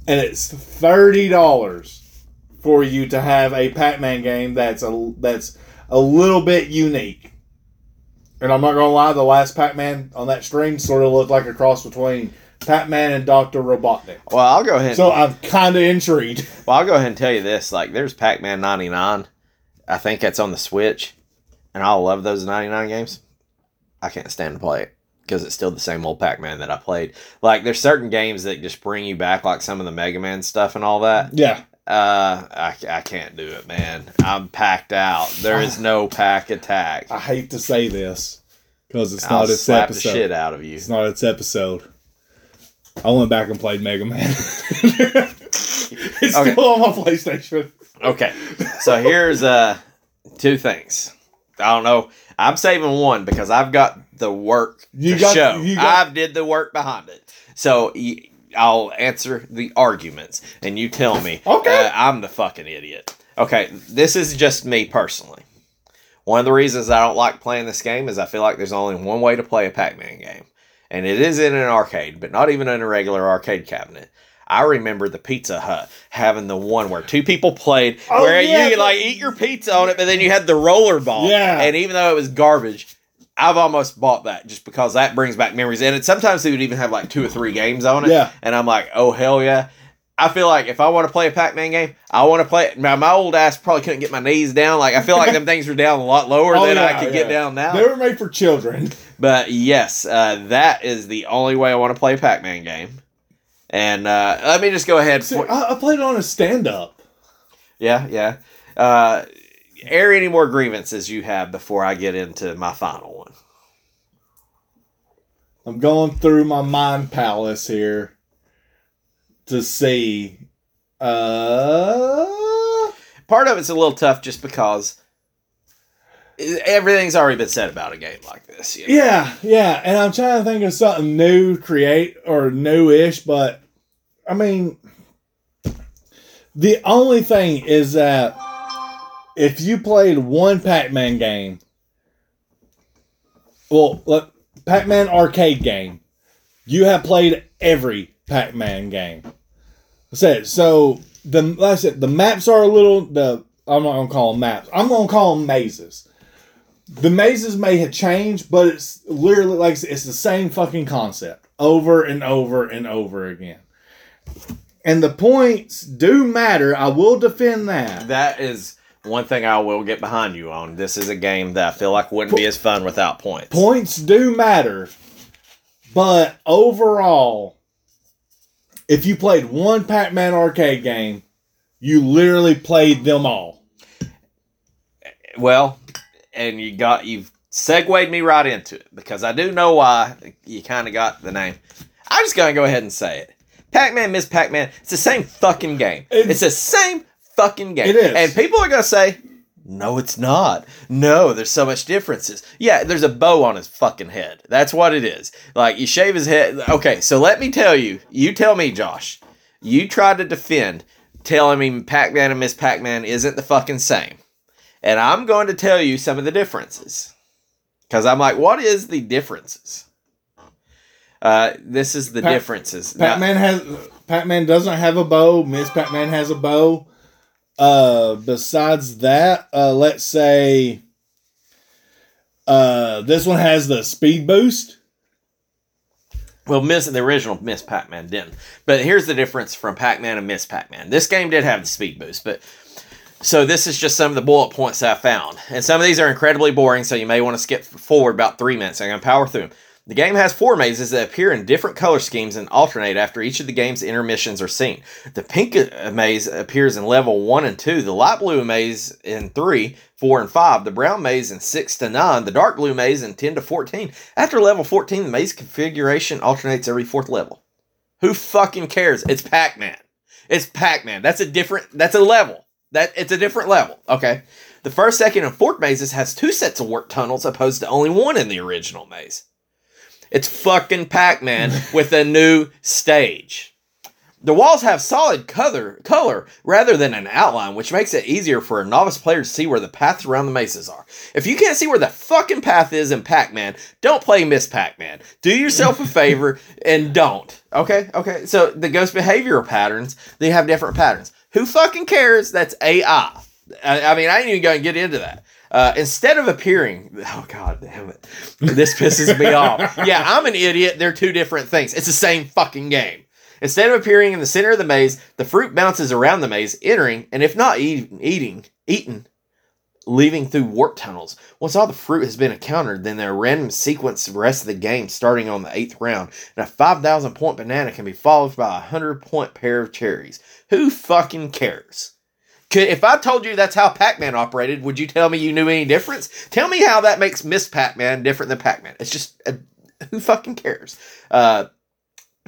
[SPEAKER 2] And it's $30 for you to have a Pac-Man game that's a that's a little bit unique. And I'm not going to lie, the last Pac-Man on that screen sort of looked like a cross between Pac-Man and Dr. Robotnik.
[SPEAKER 1] Well, I'll go ahead.
[SPEAKER 2] So I'm kind of intrigued.
[SPEAKER 1] well, I'll go ahead and tell you this: like, there's Pac-Man '99. I think that's on the Switch, and I love those '99 games. I can't stand to play it because it's still the same old Pac-Man that I played. Like, there's certain games that just bring you back, like some of the Mega Man stuff and all that.
[SPEAKER 2] Yeah.
[SPEAKER 1] Uh, I, I can't do it, man. I'm packed out. There is no pack attack.
[SPEAKER 2] I hate to say this because it's
[SPEAKER 1] I'll
[SPEAKER 2] not its episode.
[SPEAKER 1] the shit out of you.
[SPEAKER 2] It's not its episode. I went back and played Mega Man. it's
[SPEAKER 1] Okay.
[SPEAKER 2] still on my PlayStation.
[SPEAKER 1] Okay, so here's uh two things. I don't know. I'm saving one because I've got the work
[SPEAKER 2] You
[SPEAKER 1] to
[SPEAKER 2] got-
[SPEAKER 1] show.
[SPEAKER 2] you got-
[SPEAKER 1] I've did the work behind it. So I'll answer the arguments, and you tell me.
[SPEAKER 2] Okay.
[SPEAKER 1] uh, I'm the fucking idiot. Okay, this is just me personally. One of the reasons I don't like playing this game is I feel like there's only one way to play a Pac-Man game, and it is in an arcade, but not even in a regular arcade cabinet. I remember the Pizza Hut having the one where two people played,
[SPEAKER 2] Oh,
[SPEAKER 1] where
[SPEAKER 2] yeah,
[SPEAKER 1] you could like eat your pizza on it, but then you had the roller ball.
[SPEAKER 2] Yeah.
[SPEAKER 1] and even though it was garbage, I've almost bought that just because that brings back memories. And it sometimes they would even have like two or three games on it.
[SPEAKER 2] Yeah.
[SPEAKER 1] And I'm like, oh hell yeah. I feel like if I want to play a Pac-Man game, I want to play it. Now my old ass probably couldn't get my knees down. Like I feel like them things were down a lot lower
[SPEAKER 2] Oh,
[SPEAKER 1] than I
[SPEAKER 2] yeah,
[SPEAKER 1] could get down now.
[SPEAKER 2] They were made for children.
[SPEAKER 1] But yes, uh, that is the only way I want to play a Pac-Man game. And uh, let me just go ahead.
[SPEAKER 2] See, I, I played it on a stand up.
[SPEAKER 1] yeah, yeah. Uh, air any more grievances you have before I get into my final one.
[SPEAKER 2] I'm going through my mind palace here to see. Uh,
[SPEAKER 1] Part of it's a little tough just because everything's already been said about a game like this. You know?
[SPEAKER 2] yeah, yeah, and I'm trying to think of something new, create or new-ish, but I mean, the only thing is that if you played one Pac-Man game, well, Pac-Man arcade game, you have played every Pac-Man game. I said so. The like I said, the maps are a little. The I'm not gonna call them maps. I'm gonna call them mazes. The mazes may have changed, but it's literally like it's the same fucking concept over and over and over again. And the points do matter. I will defend that.
[SPEAKER 1] That is one thing I will get behind you on. This is a game that I feel like wouldn't be as fun without points.
[SPEAKER 2] Points do matter, but overall, if you played one Pac-Man arcade game, you literally played them all.
[SPEAKER 1] Well, and you got you've segued me right into it because I do know why you kind of got the name. I'm just gonna go ahead and say it. Pac-Man, Miss Pac-Man. It's the same fucking game.
[SPEAKER 2] It's-
[SPEAKER 1] It's, the same fucking game.
[SPEAKER 2] It is.
[SPEAKER 1] And people are gonna say, "No, it's not. No, there's so much differences." Yeah, there's a bow on his fucking head. That's what it is. Like you shave his head. Okay, so let me tell you. You tell me, Josh. You try to defend telling me Pac-Man and Miss Pac-Man isn't the fucking same. And I'm going to tell you some of the differences. Because I'm like, what is the differences? Uh, this is the
[SPEAKER 2] Pac-
[SPEAKER 1] differences. Now-
[SPEAKER 2] Pac-Man has Pac-Man doesn't have a bow. Miss Pac-Man has a bow. Uh, besides that, uh, let's say, uh, this one has the speed boost.
[SPEAKER 1] Well, Miss the original Miss Pac-Man didn't. But here's the difference from Pac-Man and Miss Pac-Man. This game did have the speed boost, but so this is just some of the bullet points I found. And some of these are incredibly boring, so you may want to skip forward about three minutes. I'm to power through them. The game has four mazes that appear in different color schemes and alternate after each of the game's intermissions are seen. The pink uh, maze appears in level 1 and 2, the light blue maze in 3, 4, and 5, the brown maze in 6 to 9, the dark blue maze in 10 to 14. After level 14, the maze configuration alternates every fourth level. Who fucking cares? It's Pac-Man. It's Pac-Man. That's a different that's a level. That it's a different level. Okay. The first, second, and fourth mazes has two sets of work tunnels opposed to only one in the original maze. It's fucking Pac-Man with a new stage. The walls have solid color, color rather than an outline, which makes it easier for a novice player to see where the paths around the mazes are. If you can't see where the fucking path is in Pac-Man, don't play Miss Pac-Man. Do yourself a favor and don't. Okay, okay. So the ghost behavioral patterns, they have different patterns. Who fucking cares? That's AI. I, I mean, I ain't even going to get into that. Uh, instead of appearing, oh god damn it, this pisses me off. Yeah, I'm an idiot. They're two different things. It's the same fucking game. Instead of appearing in the center of the maze, the fruit bounces around the maze, entering, and if not eat, eating, eaten, leaving through warp tunnels. Once all the fruit has been encountered, then their random sequence the rest of the game starting on the eighth round. And a 5,000 point banana can be followed by a 100 point pair of cherries. Who fucking cares? Could, if I told you that's how Pac Man operated, would you tell me you knew any difference? Tell me how that makes Miss Pac Man different than Pac Man. It's just, uh, who fucking cares? Uh,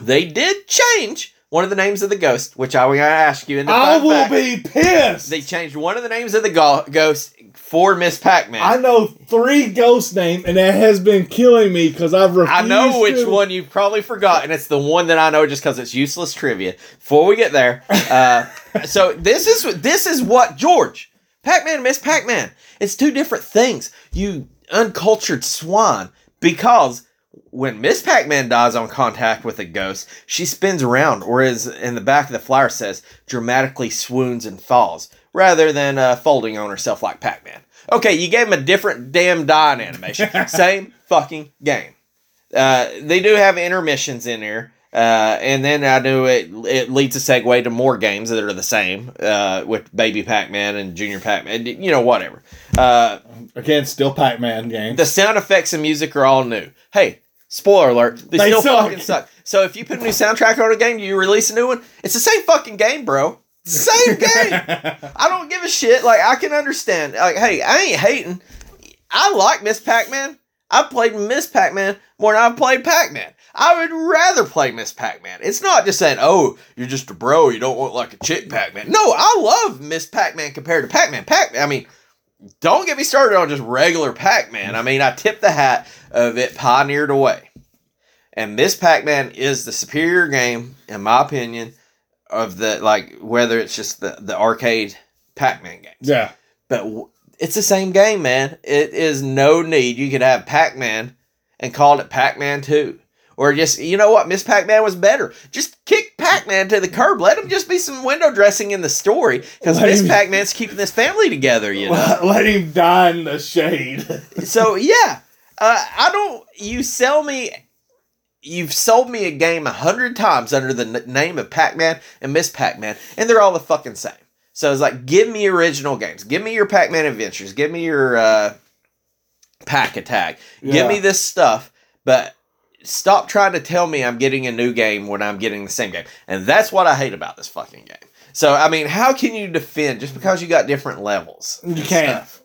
[SPEAKER 1] they did change one of the names of the ghost, which I will ask you in the
[SPEAKER 2] I will
[SPEAKER 1] fact.
[SPEAKER 2] be pissed.
[SPEAKER 1] They changed one of the names of the go- ghost for Miss Pac-Man.
[SPEAKER 2] I know three ghost names, and that has been killing me because I've refused.
[SPEAKER 1] I know which
[SPEAKER 2] to-
[SPEAKER 1] one you've probably forgotten. It's the one that I know just because it's useless trivia. Before we get there, uh, so this is this is what George Pac-Man and Miss Pac-Man. It's two different things. You uncultured swine. Because when Miss Pac-Man dies on contact with a ghost, she spins around, or as in the back of the flyer says, dramatically swoons and falls, rather than uh, folding on herself like Pac-Man. Okay, you gave him a different damn dying animation. Same fucking game. Uh, they do have intermissions in there. Uh, and then I do it. It leads a segue to more games that are the same uh, with Baby Pac-Man and Junior Pac-Man. You know, whatever. Uh,
[SPEAKER 2] Again, still Pac Man game.
[SPEAKER 1] the sound effects and music are all new. Hey, spoiler alert, they,
[SPEAKER 2] They
[SPEAKER 1] still
[SPEAKER 2] suck.
[SPEAKER 1] fucking suck. So if you put a new soundtrack on a game, do you release a new one, it's the same fucking game, bro. Same game. I don't give a shit. Like I can understand. Like, hey, I ain't hating. I like Miss Pac-Man. I played Miss Pac-Man more than I've played Pac-Man. I would rather play Miss Pac-Man. It's not just saying, "Oh, you're just a bro. You don't want like a chick Pac-Man." No, I love Miss Pac-Man compared to Pac-Man. Pac, I mean, don't get me started on just regular Pac-Man. I mean, I tip the hat of it pioneered away, and Miss Pac-Man is the superior game, in my opinion, of the like whether it's just the the arcade Pac-Man games
[SPEAKER 2] yeah.
[SPEAKER 1] but w- it's the same game, man. It is no need. You could have Pac Man and called it Pac Man 2. Or just, you know what? Miss Pac Man was better. Just kick Pac Man to the curb. Let him just be some window dressing in the story. Because Miss
[SPEAKER 2] him-
[SPEAKER 1] Pac Man's keeping this family together, you know?
[SPEAKER 2] Let, let him die in the shade.
[SPEAKER 1] so, yeah. Uh, I don't. You sell me. You've sold me a game a hundred times under the n- name of Pac Man and Miss Pac Man, and they're all the fucking same. So it's like, give me original games. Give me your Pac Man Adventures. Give me your uh, Pac-Attack. Give me this stuff, but stop trying to tell me I'm getting a new game when I'm getting the same game. And that's what I hate about this fucking game. So, I mean, how can you defend just because you got different levels?
[SPEAKER 2] You can't.
[SPEAKER 1] stuff?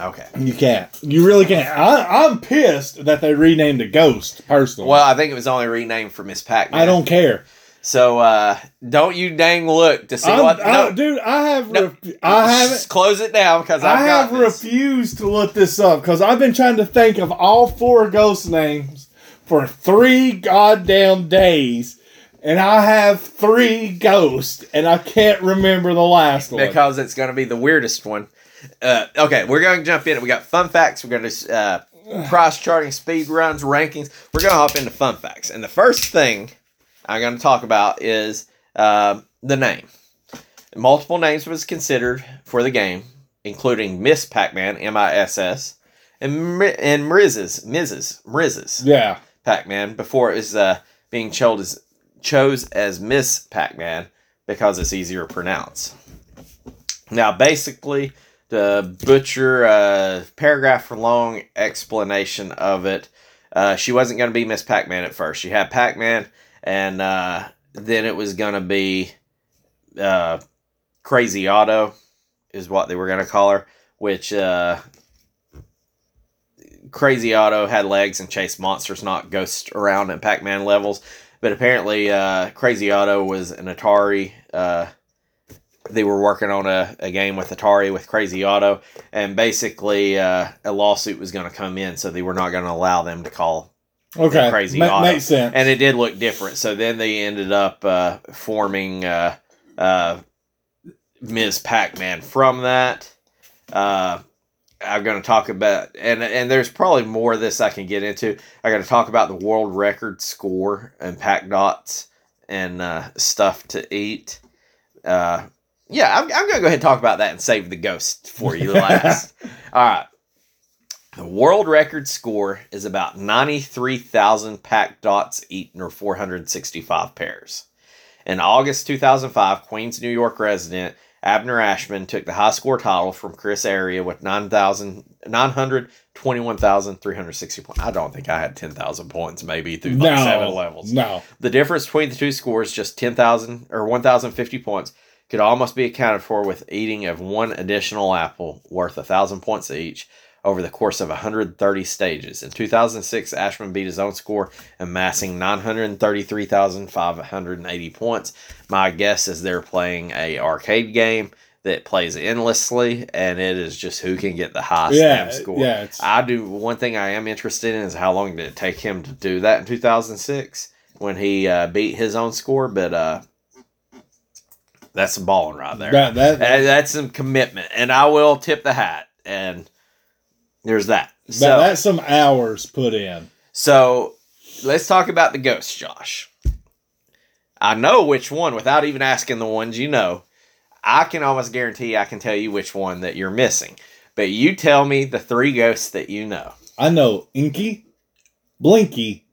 [SPEAKER 1] Okay.
[SPEAKER 2] You can't. You really can't. I, I'm pissed that they renamed the Ghost. Personally,
[SPEAKER 1] Well, I think it was only renamed for Miss Pac Man.
[SPEAKER 2] I don't care.
[SPEAKER 1] So uh, don't you dang look to see
[SPEAKER 2] I'm-
[SPEAKER 1] what.
[SPEAKER 2] I,
[SPEAKER 1] No,
[SPEAKER 2] dude, I have.
[SPEAKER 1] No.
[SPEAKER 2] ref- I haven't.
[SPEAKER 1] Just close it down because
[SPEAKER 2] I have refused to look this up because I've been trying to think of all four ghost names for three goddamn days, and I have three ghosts, and I can't remember the last one.
[SPEAKER 1] because it's going to be the weirdest one. Uh, okay, we're going to jump in. We got fun facts. We're going to uh, price charting, speed runs, rankings. We're going to hop into fun facts. And the first thing I'm going to talk about is um the name. Multiple names was considered for the game, including Miss Pac-Man, M-I-S-S, and and Mrs. Mrs. Mrs.
[SPEAKER 2] yeah,
[SPEAKER 1] Pac-Man before it was uh, being chose as, chose as Miss Pac-Man because it's easier to pronounce. Now, basically, to butcher a paragraph for long explanation of it, uh, she wasn't going to be Miss Pac-Man at first. She had Pac-Man, and uh, then it was going to be uh, Crazy Otto, is what they were going to call her, which uh, Crazy Otto had legs and chased monsters, not ghosts around at Pac Man levels. But apparently, uh, Crazy Otto was an Atari. They were working on a, a game with Atari with Crazy Otto, and basically, uh, a lawsuit was going to come in, so they were not going to allow them to call
[SPEAKER 2] okay,
[SPEAKER 1] Crazy
[SPEAKER 2] Ma-
[SPEAKER 1] Otto.
[SPEAKER 2] makes sense.
[SPEAKER 1] and it did look different. So then they ended up uh, forming uh, uh, Ms. Pac-Man from that. Uh, I'm going to talk about, and and there's probably more of this I can get into. I got to talk about the world record score and pack dots and uh, stuff to eat. Uh, yeah, I'm, I'm going to go ahead and talk about that and save the ghost for you last. All right. The world record score is about 93,000 pack dots eaten or 465 pairs. In August 2005, Queens, New York resident Abner Ashman took the high score title from Chris Ayra with 9,000 921,360 points. I don't think I had 10,000 points maybe through like
[SPEAKER 2] no,
[SPEAKER 1] seven levels.
[SPEAKER 2] no,
[SPEAKER 1] The difference between the two scores, just 10,000 or 1,050 points, could almost be accounted for with eating of one additional apple worth a 1,000 points each over the course of 130 stages. In 2006, Ashman beat his own score, amassing 933,580 points. My guess is they're playing a arcade game that plays endlessly, and it is just who can get the highest
[SPEAKER 2] Yeah,
[SPEAKER 1] score.
[SPEAKER 2] yeah, it's-
[SPEAKER 1] I do one thing I am interested in is how long did it take him to do that in 2006 when he uh, beat his own score, but uh, that's some balling right there.
[SPEAKER 2] That, that,
[SPEAKER 1] Uh, that's some commitment, and I will tip the hat. And there's that.
[SPEAKER 2] that-
[SPEAKER 1] So,
[SPEAKER 2] that's some hours put in.
[SPEAKER 1] so let's talk about the ghosts, Josh. I know which one without even asking the ones you know. I can almost guarantee I can tell you which one that you're missing. But you tell me the three ghosts that you know.
[SPEAKER 2] I know Inky, Blinky,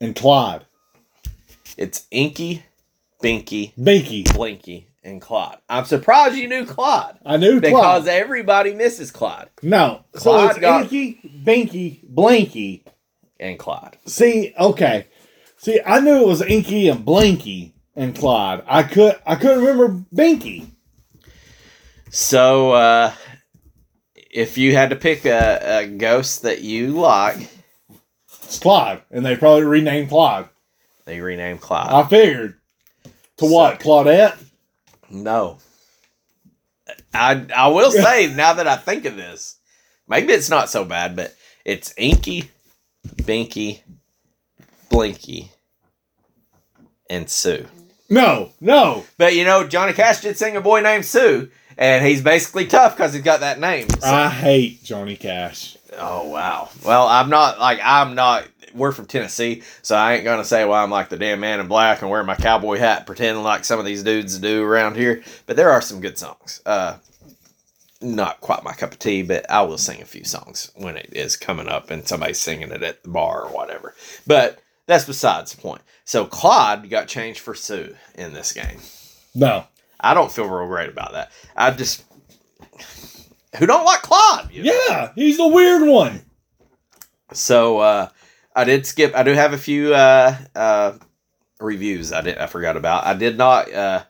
[SPEAKER 2] and Clyde.
[SPEAKER 1] It's Inky, Binky,
[SPEAKER 2] Binky.
[SPEAKER 1] Blinky, and Claude. I'm surprised you knew Claude
[SPEAKER 2] I knew Clyde.
[SPEAKER 1] because
[SPEAKER 2] Clyde.
[SPEAKER 1] everybody misses Claude
[SPEAKER 2] No. So
[SPEAKER 1] Clyde
[SPEAKER 2] it's
[SPEAKER 1] got-
[SPEAKER 2] Inky, Binky, Blinky.
[SPEAKER 1] and Claude.
[SPEAKER 2] See, okay. See, I knew it was Inky and Blinky and Clyde. I could I couldn't remember Binky.
[SPEAKER 1] So, uh, if you had to pick a, a ghost that you like,
[SPEAKER 2] It's Clyde. And they probably renamed Clyde.
[SPEAKER 1] they rename Clyde.
[SPEAKER 2] I figured. To what? Claudette?
[SPEAKER 1] No. I I will say now that I think of this, maybe it's not so bad, but it's Inky, Binky, Blinky, and Sue.
[SPEAKER 2] No, no.
[SPEAKER 1] But you know, Johnny Cash did sing a boy named Sue, and he's basically tough because he's got that name. So-
[SPEAKER 2] I hate Johnny Cash.
[SPEAKER 1] oh wow. Well, I'm not like I'm not. We're from Tennessee, so I ain't gonna say why I'm like the damn man in black and wearing my cowboy hat, pretending like some of these dudes do around here. But there are some good songs. Uh, not quite my cup of tea, but I will sing a few songs when it is coming up and somebody's singing it at the bar or whatever. But that's besides the point. So Claude got changed for Sue in this game.
[SPEAKER 2] No.
[SPEAKER 1] I don't feel real great about that. I just who don't like Claude. you know?
[SPEAKER 2] Yeah, he's the weird one.
[SPEAKER 1] So uh, I did skip. I do have a few uh, uh, reviews. I did. I forgot about. I did not uh,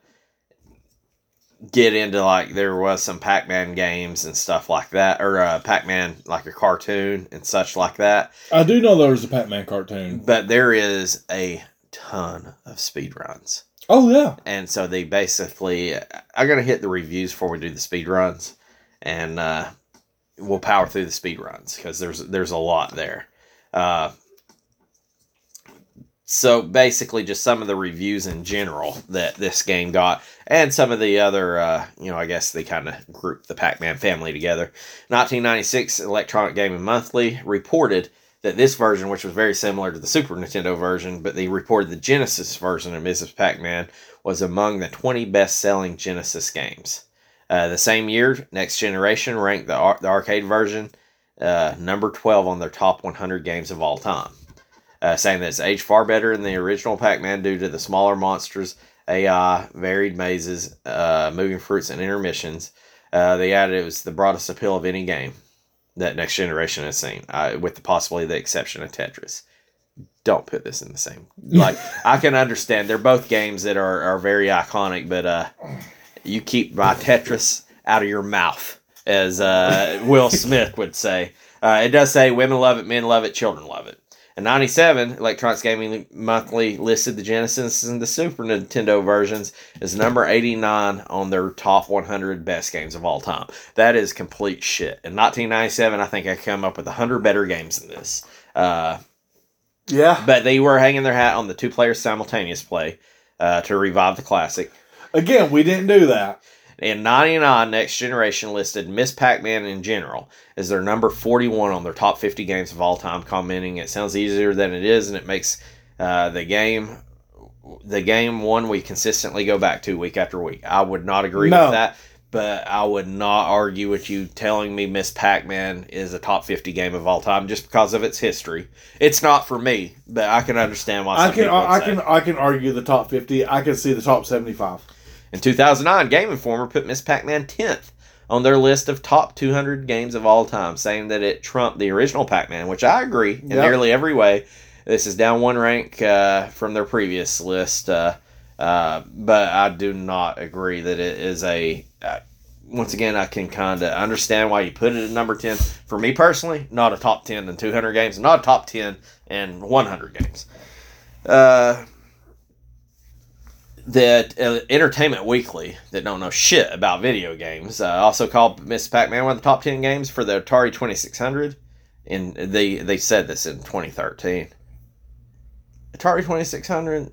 [SPEAKER 1] get into like there was some Pac-Man games and stuff like that, or uh, Pac-Man like a cartoon and such like that.
[SPEAKER 2] I do know there was a Pac-Man cartoon.
[SPEAKER 1] But there is a ton of speed runs.
[SPEAKER 2] Oh yeah.
[SPEAKER 1] and so they basically i'm gonna hit the reviews before we do the speed runs and uh, we'll power through the speed runs because there's there's a lot there uh, so basically just some of the reviews in general that this game got and some of the other uh, you know i guess they kind of grouped the pac-man family together 1996 electronic gaming monthly reported that this version, which was very similar to the Super Nintendo version, but they reported the Genesis version of Mrs. Pac Man was among the 20 best selling Genesis games. Uh, the same year, Next Generation ranked the, ar- the arcade version uh, number 12 on their top 100 games of all time, uh, saying that it's aged far better than the original Pac Man due to the smaller monsters, AI, varied mazes, uh, moving fruits, and intermissions. Uh, they added it was the broadest appeal of any game that next generation has seen, uh, with the possibly the exception of Tetris. Don't put this in the same. Like I can understand they're both games that are, are very iconic, but uh, you keep my Tetris out of your mouth, as uh, Will Smith would say. Uh, it does say women love it, men love it, children love it. In '97, Electronics Gaming Monthly listed the Genesis and the Super Nintendo versions as number 89 on their top 100 best games of all time. That is complete shit. In 1997, I think I come up with 100 better games than this. Uh,
[SPEAKER 2] Yeah.
[SPEAKER 1] but they were hanging their hat on the two player simultaneous play uh, to revive the classic.
[SPEAKER 2] Again, we didn't do that.
[SPEAKER 1] In 99, Next Generation listed Miss Pac Man in general as their number 41 on their top 50 games of all time, commenting, It sounds easier than it is, and it makes uh, the game. The game one we consistently go back to week after week. I would not agree
[SPEAKER 2] No.
[SPEAKER 1] with that, but I would not argue with you telling me Miss Pac Man is a top 50 game of all time just because of its history. It's not for me, but I can understand why some
[SPEAKER 2] I can I
[SPEAKER 1] say.
[SPEAKER 2] can I can argue the top fifty. I can see the top seventy five.
[SPEAKER 1] In 2009, Game Informer put Miss Pac-Man 10th on their list of top 200 games of all time, saying that it trumped the original Pac-Man, which I agree in
[SPEAKER 2] Yep.
[SPEAKER 1] nearly every way. This is down one rank uh, from their previous list, uh, uh, but I do not agree that it is a. Uh, once again, I can kind of understand why you put it at number 10. For me personally, not a top 10 in 200 games, not a top 10 in 100 games. Uh, that uh, Entertainment Weekly, that don't know shit about video games, uh, also called Miss Pac-Man one of the top ten games for the Atari Twenty Six Hundred, and they they said this in 2013. Atari Twenty Six Hundred.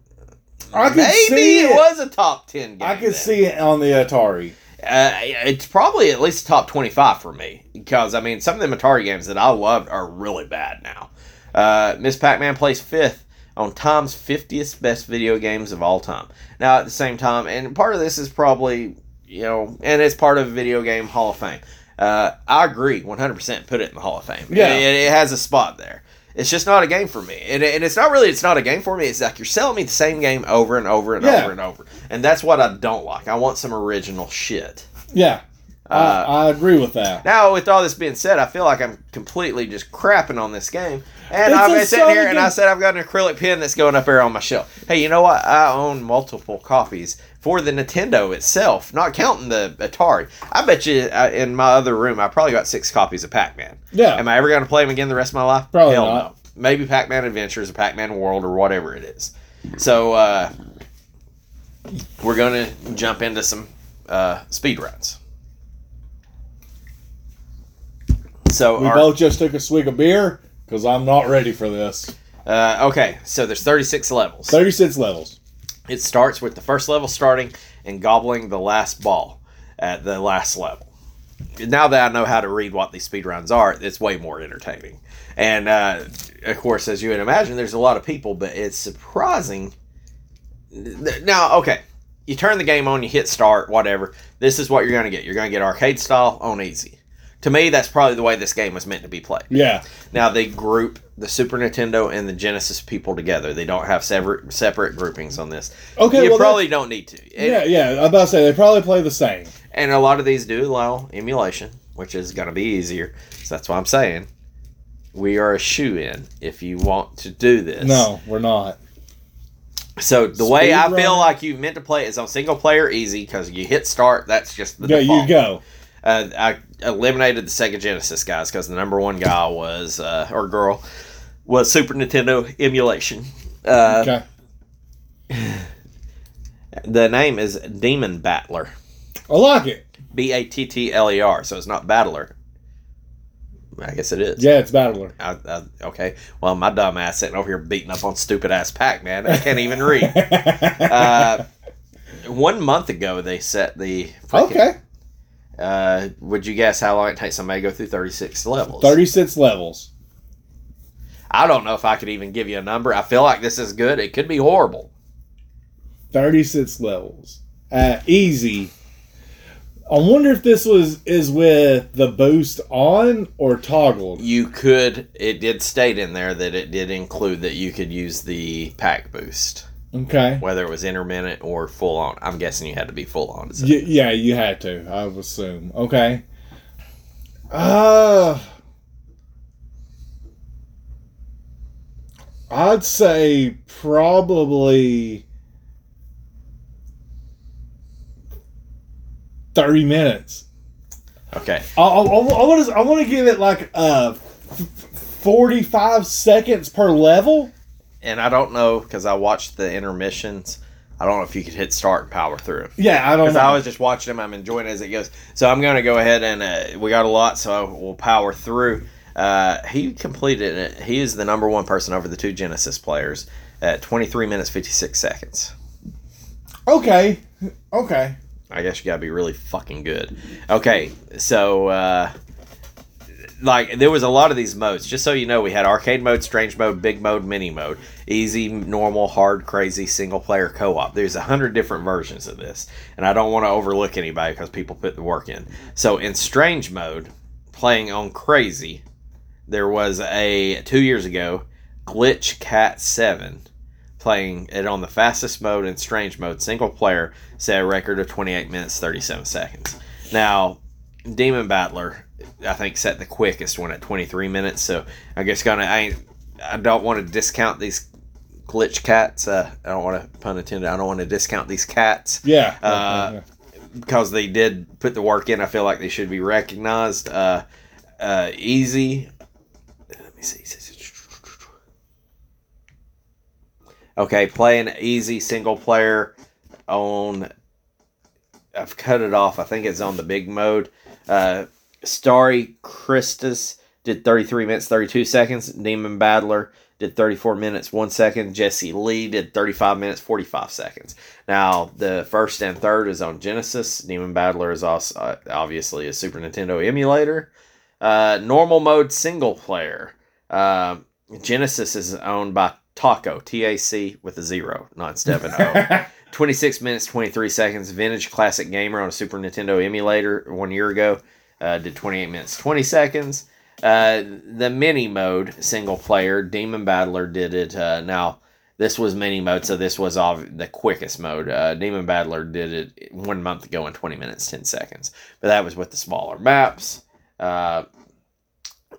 [SPEAKER 2] I can
[SPEAKER 1] Maybe
[SPEAKER 2] see
[SPEAKER 1] it
[SPEAKER 2] it.
[SPEAKER 1] was a top ten game.
[SPEAKER 2] I could
[SPEAKER 1] then.
[SPEAKER 2] see it on the Atari.
[SPEAKER 1] Uh, it's probably at least top 25 for me because I mean some of the Atari games that I loved are really bad now. Uh, Miss Pac-Man plays fifth on Tom's 50th best video games of all time. Now at the same time, and part of this is probably you know, and it's part of Video Game Hall of Fame. Uh, I agree, 100%. Put it in the Hall of Fame.
[SPEAKER 2] Yeah.
[SPEAKER 1] it, it has a spot there. It's just not a game for me, and, and it's not really. It's not a game for me. It's like you're selling me the same game over and over and
[SPEAKER 2] Yeah.
[SPEAKER 1] over and over, and that's what I don't like. I want some original shit.
[SPEAKER 2] Yeah,
[SPEAKER 1] Uh,
[SPEAKER 2] I, I agree with that.
[SPEAKER 1] Now, with all this being said, I feel like I'm completely just crapping on this game. And
[SPEAKER 2] It's
[SPEAKER 1] I've been sitting here and. I said I've got an acrylic pen that's going up there on my shelf. Hey, you know what? I own multiple copies for the Nintendo itself, not counting the Atari. I bet you uh, in my other room, I probably got six copies of Pac Man.
[SPEAKER 2] Yeah,
[SPEAKER 1] Am I ever going to play them again the rest of my life?
[SPEAKER 2] Probably
[SPEAKER 1] Hell
[SPEAKER 2] not.
[SPEAKER 1] no. Maybe Pac Man Adventures or Pac Man World or whatever it is. So, uh, we're going to jump into some uh, speed runs. So,
[SPEAKER 2] we
[SPEAKER 1] our-
[SPEAKER 2] both just took a swig of beer because I'm not ready for this.
[SPEAKER 1] Uh, okay, so there's 36 levels.
[SPEAKER 2] Thirty-six levels.
[SPEAKER 1] It starts with the first level starting and gobbling the last ball at the last level. Now that I know how to read what these speed speedruns are, it's way more entertaining. And uh, of course, as you would imagine, there's a lot of people, but it's surprising. Now, okay, you turn the game on, you hit start, whatever. This is what you're going to get. You're going to get arcade style on easy. To me, that's probably the way this game was meant to be played.
[SPEAKER 2] Yeah,
[SPEAKER 1] Now they group the Super Nintendo and the Genesis people together. They don't have separate separate groupings on this.
[SPEAKER 2] Okay,
[SPEAKER 1] you
[SPEAKER 2] well,
[SPEAKER 1] probably don't need to. And,
[SPEAKER 2] yeah, yeah. I'm about to say they probably play the same.
[SPEAKER 1] and a lot of these do allow emulation, which is going to be easier. So that's why I'm saying we are a shoe in if you want to do this.
[SPEAKER 2] No, we're not.
[SPEAKER 1] So the way I
[SPEAKER 2] Speedrun.
[SPEAKER 1] feel like you meant to play it is on single player easy because you hit start. That's just the
[SPEAKER 2] There
[SPEAKER 1] default.
[SPEAKER 2] you go.
[SPEAKER 1] Uh, I eliminated the Sega Genesis guys because the number one guy was uh, or girl was Super Nintendo emulation. Uh,
[SPEAKER 2] okay,
[SPEAKER 1] The name is Demon Battler.
[SPEAKER 2] I like it.
[SPEAKER 1] B A T T L E R. So it's not Battler. I guess it is.
[SPEAKER 2] Yeah, it's Battler.
[SPEAKER 1] I, I, okay. Well, my dumb ass sitting over here beating up on stupid ass Pac Man. I can't even read. Uh, one month ago, they set the.
[SPEAKER 2] okay,
[SPEAKER 1] Uh, would you guess how long it takes somebody to go through 36 levels?
[SPEAKER 2] thirty-six levels.
[SPEAKER 1] I don't know if I could even give you a number. I feel like this is good. It could be horrible.
[SPEAKER 2] 36 levels. Uh, easy. I wonder if this was is with the boost on or toggled.
[SPEAKER 1] You could. It did state in there that it did include that you could use the pack boost.
[SPEAKER 2] Okay.
[SPEAKER 1] whether it was intermittent or full on. I'm guessing you had to be full on. So.
[SPEAKER 2] Y- yeah, you had to. I would assume. Okay. Uh I'd say probably 30 minutes.
[SPEAKER 1] Okay,
[SPEAKER 2] I, I, I want to I want to give it like uh f- 45 seconds per level.
[SPEAKER 1] And I don't know because I watched the intermissions. I don't know if you could hit start and power through them.
[SPEAKER 2] Yeah, I don't
[SPEAKER 1] Because. I was just watching them, I'm enjoying it as it goes. So I'm going to go ahead and uh, we got a lot, so we'll power through. Uh, he completed it. He is the number one person over the two Genesis players at 23 minutes 56 seconds.
[SPEAKER 2] okay. Okay.
[SPEAKER 1] I guess you gotta be really fucking good. Okay, so uh, like there was a lot of these modes. Just so you know, we had arcade mode, strange mode, big mode, mini mode, easy, normal, hard, crazy, single player, co-op. There's a hundred different versions of this, and I don't want to overlook anybody because people put the work in. So in strange mode, playing on crazy, there was a two years ago glitch cat seven playing it on the fastest mode in strange mode single player set a record of 28 minutes 37 seconds now demon battler i think set the quickest one at 23 minutes so i guess gonna i i don't want to discount these glitch cats uh, i don't want to pun intended i don't want to discount these cats
[SPEAKER 2] Yeah.
[SPEAKER 1] Uh, because they did put the work in i feel like they should be recognized uh, uh, easy let me see Okay, playing easy single player on. I've cut it off. I think it's on the big mode. Uh, Starry Christus did 33 minutes 32 seconds. Demon Battler did 34 minutes 1 second. Jesse Lee did 35 minutes 45 seconds. Now, the first and third is on Genesis. Demon Battler is also uh, obviously a Super Nintendo emulator. Uh, normal mode single player. Uh, Genesis is owned by Taco, T A C with a zero, not an O. 26 minutes 23 seconds. Vintage Classic Gamer on a Super Nintendo emulator one year ago uh, did 28 minutes 20 seconds. Uh, the mini mode single player Demon Battler did it. Uh, now this was mini mode, so this was all the quickest mode. Uh, Demon Battler did it one month ago in 20 minutes 10 seconds, but that was with the smaller maps. Uh,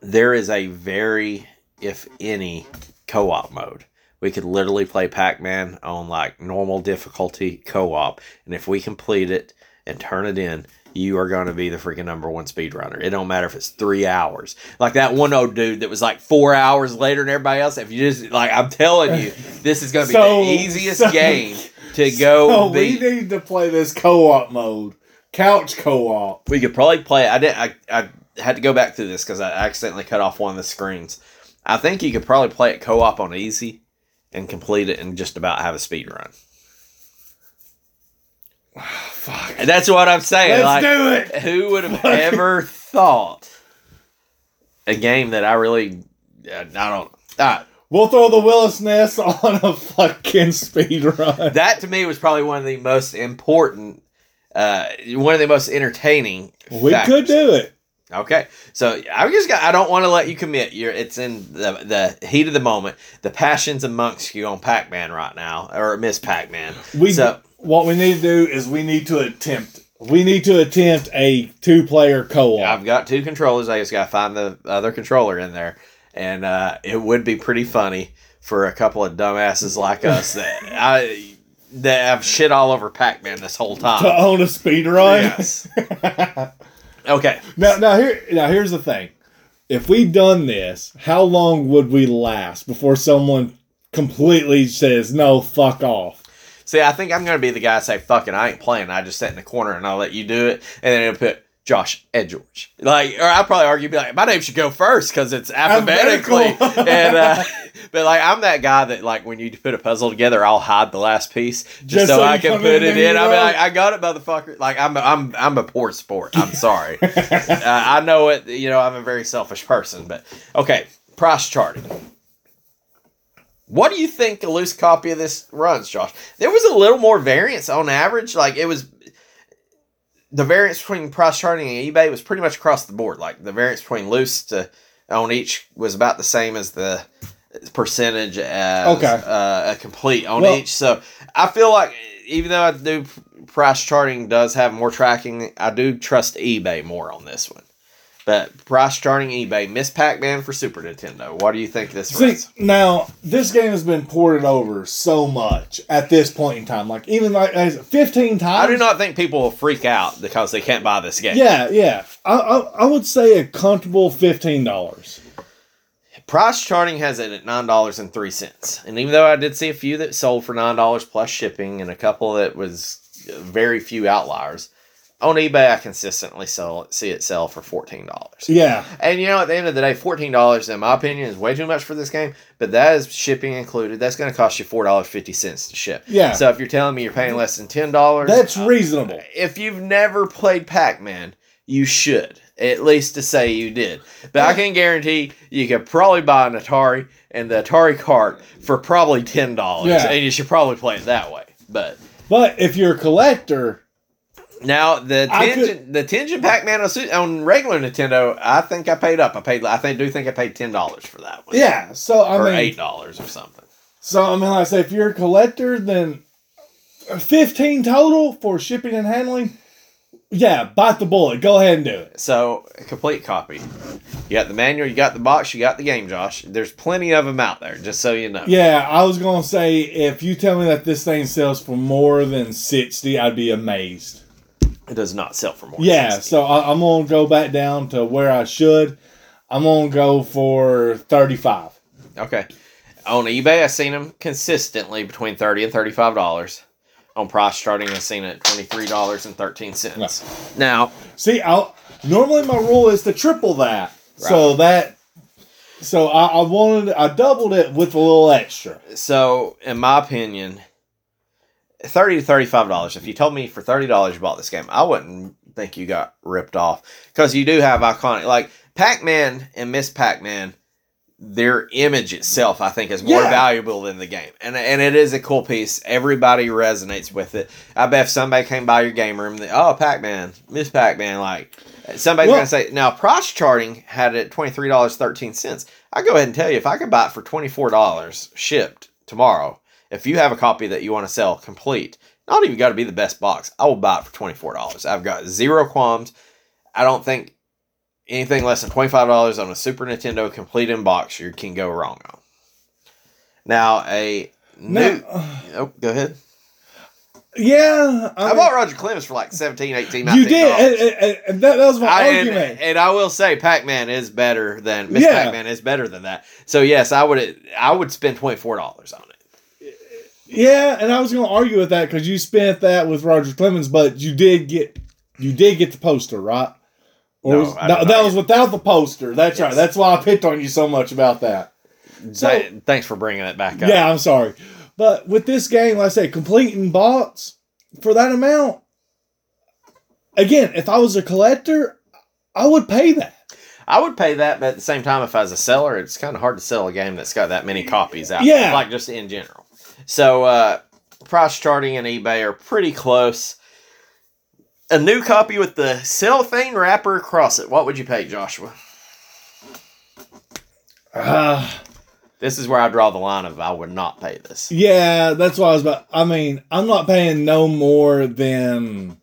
[SPEAKER 1] there is a very, if any, co-op mode. We could literally play Pac-Man on like normal difficulty co-op, and if we complete it and turn it in, you are going to be the freaking number one speedrunner. It don't matter if it's three hours. Like that one old dude that was like four hours later than everybody else. If you just like, I'm telling you, this is going to be
[SPEAKER 2] So-
[SPEAKER 1] the easiest
[SPEAKER 2] so-
[SPEAKER 1] game to go.
[SPEAKER 2] Oh, we need to play this co-op mode, couch co-op.
[SPEAKER 1] we could probably play. I didn't. I, I had to go back through this because I accidentally cut off one of the screens. I think you could probably play it co-op on easy and complete it and just about have a speed run.
[SPEAKER 2] Fuck.
[SPEAKER 1] And that's what I'm saying.
[SPEAKER 2] Let's
[SPEAKER 1] like,
[SPEAKER 2] do it.
[SPEAKER 1] who would have ever thought a game that I really, I don't. Uh,
[SPEAKER 2] We'll throw the Willis Nest on a fucking speed run.
[SPEAKER 1] that to me was probably one of the most important, uh, one of the most entertaining.
[SPEAKER 2] We
[SPEAKER 1] factors.
[SPEAKER 2] could do it.
[SPEAKER 1] Okay, so I just got. I don't want to let you commit. You're. It's in the the heat of the moment. The passions amongst you on Pac Man right now, or Miss Pac Man.
[SPEAKER 2] We
[SPEAKER 1] So-
[SPEAKER 2] what we need to do is we need to attempt. We need to attempt a two-player co-op.
[SPEAKER 1] I've got two controllers. I just got to find the other controller in there, and uh, it would be pretty funny for a couple of dumbasses like us that I that have shit all over Pac Man this whole time to
[SPEAKER 2] own a speed run.
[SPEAKER 1] Yes. Okay.
[SPEAKER 2] Now, now here, now here's the thing. If we done this, how long would we last before someone completely says no, fuck off?
[SPEAKER 1] See, I think I'm going to be the guy to say, fuck it, I ain't playing. I just sit in the corner and I'll let you do it. And then it'll put Josh and George. Like, or I'll probably argue, be like, my name should go first because it's alphabetically. And, uh, but like, I'm that guy that, like, when you put a puzzle together, I'll hide the last piece just,
[SPEAKER 2] Just
[SPEAKER 1] so,
[SPEAKER 2] so
[SPEAKER 1] I can put
[SPEAKER 2] in
[SPEAKER 1] it in. I
[SPEAKER 2] mean,
[SPEAKER 1] like, I got it, motherfucker. Like, I'm, I'm, I'm a poor sport. I'm sorry. uh, I know it, you know, I'm a very selfish person, but okay, price charting. What do you think a loose copy of this runs, Josh? There was a little more variance on average. Like it was the variance between price charting and eBay was pretty much across the board. Like the variance between loose to on each was about the same as the percentage as
[SPEAKER 2] Okay.
[SPEAKER 1] uh, a complete on
[SPEAKER 2] Well-
[SPEAKER 1] each. So I feel like even though I do price charting does have more tracking, I do trust eBay more on this one. But price charting eBay, Miss Pac-Man for Super Nintendo. What do you think this
[SPEAKER 2] See,
[SPEAKER 1] runs?
[SPEAKER 2] now this game has been ported over so much at this point in time. Like even like as- fifteen times.
[SPEAKER 1] I do not think people will freak out because they can't buy this game.
[SPEAKER 2] Yeah, yeah. I, I I would say a comfortable fifteen dollars.
[SPEAKER 1] Price charting has it at nine dollars and three cents, and even though I did see a few that sold for nine dollars plus shipping, and a couple that was very few outliers, on eBay I consistently sell see it sell for fourteen dollars.
[SPEAKER 2] Yeah,
[SPEAKER 1] And you know, at the end of the day, fourteen dollars, in my opinion, is way too much for this game. But that is shipping included. That's going to cost you four dollars fifty cents to ship.
[SPEAKER 2] Yeah.
[SPEAKER 1] So if you're telling me you're paying less than ten dollars,
[SPEAKER 2] that's uh, reasonable.
[SPEAKER 1] if you've never played Pac-Man, you should at least to say you did. But I can guarantee you could probably buy an Atari and the Atari cart for probably ten dollars,
[SPEAKER 2] Yeah.
[SPEAKER 1] and you should probably play it that way. But
[SPEAKER 2] But if you're a collector,
[SPEAKER 1] now the Tengen, the Tengen Pac-Man on, on regular Nintendo, I think I paid up. I paid. I think do think I paid ten dollars for that one.
[SPEAKER 2] yeah. So I
[SPEAKER 1] or
[SPEAKER 2] mean,
[SPEAKER 1] eight dollars or something.
[SPEAKER 2] so I mean, like I say, if you're a collector, then fifteen total for shipping and handling. Yeah, bite the bullet. Go ahead and do it.
[SPEAKER 1] So complete copy. You got the manual, you got the box, you got the game, Josh. There's plenty of them out there, just so you know.
[SPEAKER 2] Yeah, I was gonna say if you tell me that this thing sells for more than sixty, I'd be amazed.
[SPEAKER 1] It does not sell for more.
[SPEAKER 2] Yeah,
[SPEAKER 1] 60.
[SPEAKER 2] so I, I'm gonna go back down to where I should. I'm gonna go for thirty-five.
[SPEAKER 1] Okay. On eBay, I've seen them consistently between thirty and thirty-five dollars. on price charting, I've seen it at twenty three dollars and thirteen cents. Now,
[SPEAKER 2] See, I normally my rule is to triple that. So that so I, I wanted I doubled it with a little extra.
[SPEAKER 1] so in my opinion, thirty to thirty five dollars. If you told me for thirty dollars you bought this game, I wouldn't think you got ripped off because you do have iconic like Pac Man and Miss Pac Man. Their image itself, I think, is more
[SPEAKER 2] Yeah.
[SPEAKER 1] valuable than the game, and and it is a cool piece. Everybody resonates with it. I bet if somebody came by your game room, they, oh Pac Man, Miss Pac Man, like somebody's
[SPEAKER 2] Well-
[SPEAKER 1] gonna say. Now, price charting had it twenty three dollars thirteen cents. I go ahead and tell you, if I could buy it for twenty four dollars shipped tomorrow, if you have a copy that you want to sell complete, not even got to be the best box, I will buy it for twenty four dollars. I've got zero qualms. I don't think anything less than twenty five dollars on a Super Nintendo complete in box you can go wrong on. Now a new. Oh, go ahead.
[SPEAKER 2] yeah, I
[SPEAKER 1] I
[SPEAKER 2] mean,
[SPEAKER 1] bought Roger Clemens for like 17 18
[SPEAKER 2] you did, and,
[SPEAKER 1] $19.
[SPEAKER 2] and- and that, that was my
[SPEAKER 1] I, and,
[SPEAKER 2] argument.
[SPEAKER 1] and I will say, Pac Man is better than Miss
[SPEAKER 2] Yeah.
[SPEAKER 1] Pac Man is better than that. So yes, I would I would spend twenty four dollars on it.
[SPEAKER 2] Yeah, and I was going to argue with that because you spent that with Roger Clemens, but you did get you did get the poster right. Or
[SPEAKER 1] No,
[SPEAKER 2] was- that, that was without the poster. That's right. That's why I picked on you so much about that. So-
[SPEAKER 1] Th- Thanks for bringing that back up.
[SPEAKER 2] Yeah, I'm sorry. But with this game, like I say, completing bots for that amount, again, if I was a collector, I would pay that.
[SPEAKER 1] I would pay that, but at the same time, if I was a seller, it's kind of hard to sell a game that's got that many copies out.
[SPEAKER 2] Yeah.
[SPEAKER 1] like just in general. So uh, price charting and eBay are pretty close. A new copy with the cellophane wrapper across it. What would you pay, Joshua?
[SPEAKER 2] Uh,
[SPEAKER 1] This is where I draw the line of I would not pay this.
[SPEAKER 2] yeah, that's what I was about. I mean, I'm not paying no more than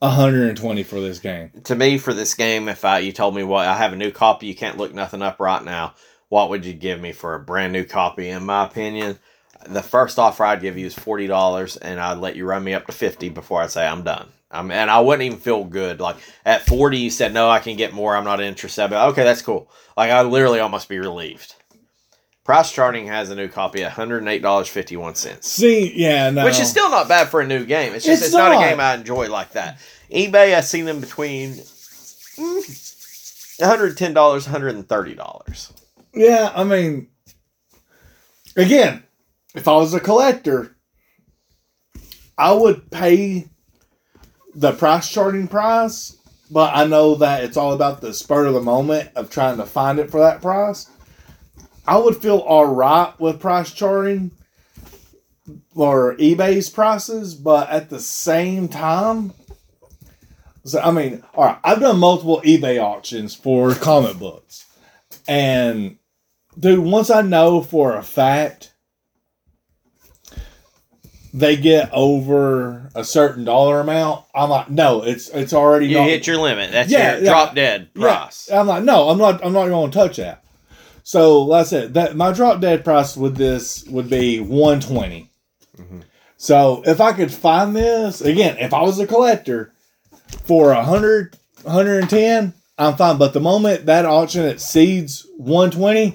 [SPEAKER 2] 120 for this game.
[SPEAKER 1] To me, for this game, if I you told me what I have a new copy, you can't look nothing up right now. What would you give me for a brand new copy? In my opinion, the first offer I'd give you is forty dollars, and I'd let you run me up to fifty before I say I'm done. Um, and I wouldn't even feel good. Like at forty, you said no, I can get more. I'm not interested. But okay, that's cool. Like I literally almost be relieved. Price charting has a new copy at one hundred and eight dollars fifty one cents.
[SPEAKER 2] See, yeah, no.
[SPEAKER 1] Which is still not bad for a new game. It's just
[SPEAKER 2] It's
[SPEAKER 1] it's, not.
[SPEAKER 2] not.
[SPEAKER 1] a game I enjoy like that. eBay, I see them between mm, one hundred ten dollars, one hundred and thirty dollars.
[SPEAKER 2] Yeah, I mean, again, if I was a collector, I would pay the price charting price, but I know that it's all about the spur of the moment of trying to find it for that price. I would feel all right with price charting or eBay's prices, but at the same time, so I mean, all right, I've done multiple eBay auctions for comic books, and dude, once I know for a fact they get over a certain dollar amount, I'm like, no, it's it's already
[SPEAKER 1] You
[SPEAKER 2] not-
[SPEAKER 1] hit your limit. That's
[SPEAKER 2] Yeah,
[SPEAKER 1] your
[SPEAKER 2] yeah.
[SPEAKER 1] drop dead price.
[SPEAKER 2] yeah, I'm like, no, I'm not. I'm not going to touch that. So, like I said, that my drop dead price with this would be 120.
[SPEAKER 1] Mhm.
[SPEAKER 2] So, if I could find this again, if I was a collector for 100, 110, I'm fine. But the moment that auction exceeds 120,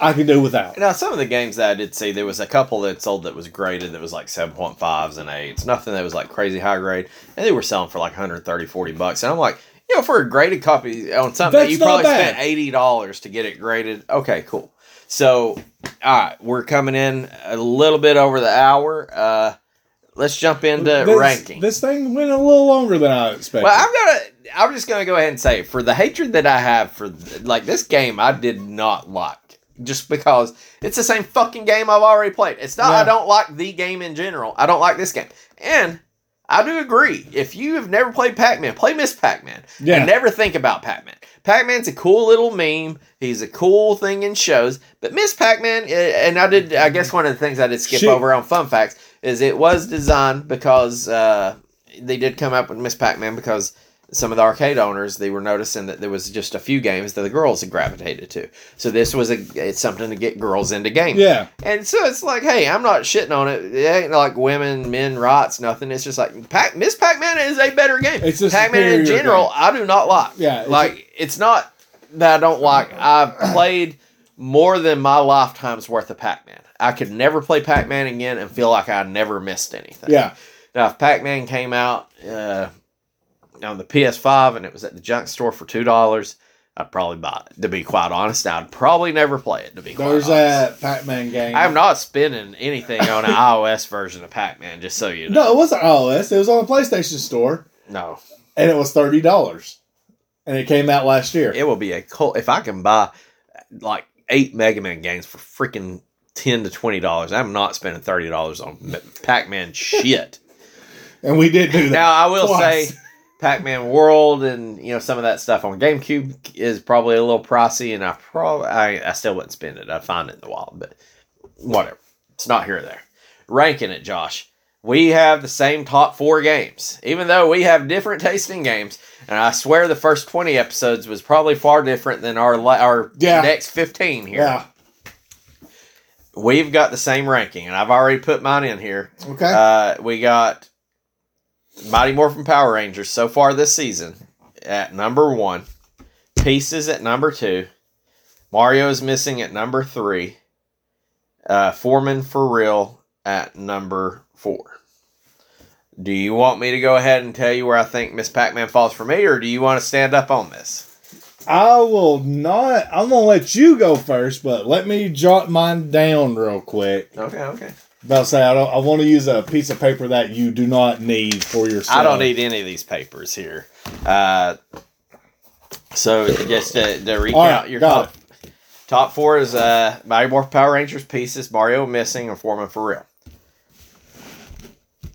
[SPEAKER 2] I can do without.
[SPEAKER 1] Now, some of the games that I did see, there was a couple that sold that was graded that was like 7.5s and 8s. Nothing that was like crazy high grade. And they were selling for like 130, 40 bucks. And I'm like, you know, for a graded copy on something that you probably
[SPEAKER 2] bad.
[SPEAKER 1] spent $80 to get it graded. Okay, cool. So, all right, we're coming in a little bit over the hour. Uh, let's jump into
[SPEAKER 2] this,
[SPEAKER 1] ranking.
[SPEAKER 2] This thing went a little longer than I expected.
[SPEAKER 1] Well, I'm gonna. I'm just gonna go ahead and say for the hatred that I have for like this game, I did not like just because it's the same fucking game I've already played. It's not. I don't like the game in general. I don't like this game, and I do agree. If you have never played Pac-Man, play Miss Pac-Man.
[SPEAKER 2] Yeah.
[SPEAKER 1] And never think about Pac-Man. Pac-Man's a cool little meme. He's a cool thing in shows. But Miss Pac-Man, uh, and I did. I guess one of the things I did skip
[SPEAKER 2] She-
[SPEAKER 1] over on fun facts is it was designed because uh, they did come up with Miss Pac-Man because some of the arcade owners they were noticing that there was just a few games that the girls had gravitated to. So this was a it's something to get girls into gaming.
[SPEAKER 2] yeah.
[SPEAKER 1] And so it's like, hey, I'm not shitting on it. It ain't like women, men rights, nothing. It's just like Pac- Miss Pac-Man is a better game.
[SPEAKER 2] It's a
[SPEAKER 1] Pac-Man in general,
[SPEAKER 2] game.
[SPEAKER 1] I do not like.
[SPEAKER 2] Yeah, it's
[SPEAKER 1] like it's not that I don't like. I've played more than my lifetime's worth of Pac-Man. I could never play Pac Man again and feel like I never missed anything.
[SPEAKER 2] Yeah.
[SPEAKER 1] Now, if Pac Man came out uh, on the PS5 and it was at the junk store for two dollars, I'd probably buy it. To be quite honest, I'd probably never play it. To be quite
[SPEAKER 2] There's that Pac-Man game.
[SPEAKER 1] I'm not spending anything on an iOS version of Pac Man. Just so you know.
[SPEAKER 2] No, it wasn't iOS. It was on the PlayStation Store,
[SPEAKER 1] No,
[SPEAKER 2] and it was thirty dollars, and it came out last year.
[SPEAKER 1] it will be a cult if I can buy like eight Mega Man games for freaking ten to twenty dollars. I'm not spending thirty dollars on Pac Man shit.
[SPEAKER 2] and we did do that.
[SPEAKER 1] Now I will
[SPEAKER 2] twice.
[SPEAKER 1] say, Pac-Man World and you know some of that stuff on GameCube is probably a little pricey, and I probably I, I still wouldn't spend it. I'd find it in the wild, but whatever. It's not here or there. Ranking it, Josh. We have the same top four games, even though we have different tasting games. And I swear the first twenty episodes was probably far different than our our
[SPEAKER 2] Yeah.
[SPEAKER 1] next fifteen here.
[SPEAKER 2] yeah.
[SPEAKER 1] We've got the same ranking, and I've already put mine in here.
[SPEAKER 2] Okay.
[SPEAKER 1] Uh, we got Mighty Morphin Power Rangers so far this season at number one, Pieces at number two, Mario is missing at number three, uh, Foreman for real at number four. Do you want me to go ahead and tell you where I think Miss Pac Man falls for me, or do you want to stand up on this?
[SPEAKER 2] I will not. I'm gonna let you go first, but let me jot mine down real quick.
[SPEAKER 1] Okay, okay.
[SPEAKER 2] About to say I don't. I want to use a piece of paper that you do not need for yourself.
[SPEAKER 1] I don't need any of these papers here. Uh, so just to, to recount
[SPEAKER 2] right,
[SPEAKER 1] your top, top four is uh, Mighty Morphin Power Rangers pieces, Mario missing, and Foreman for real.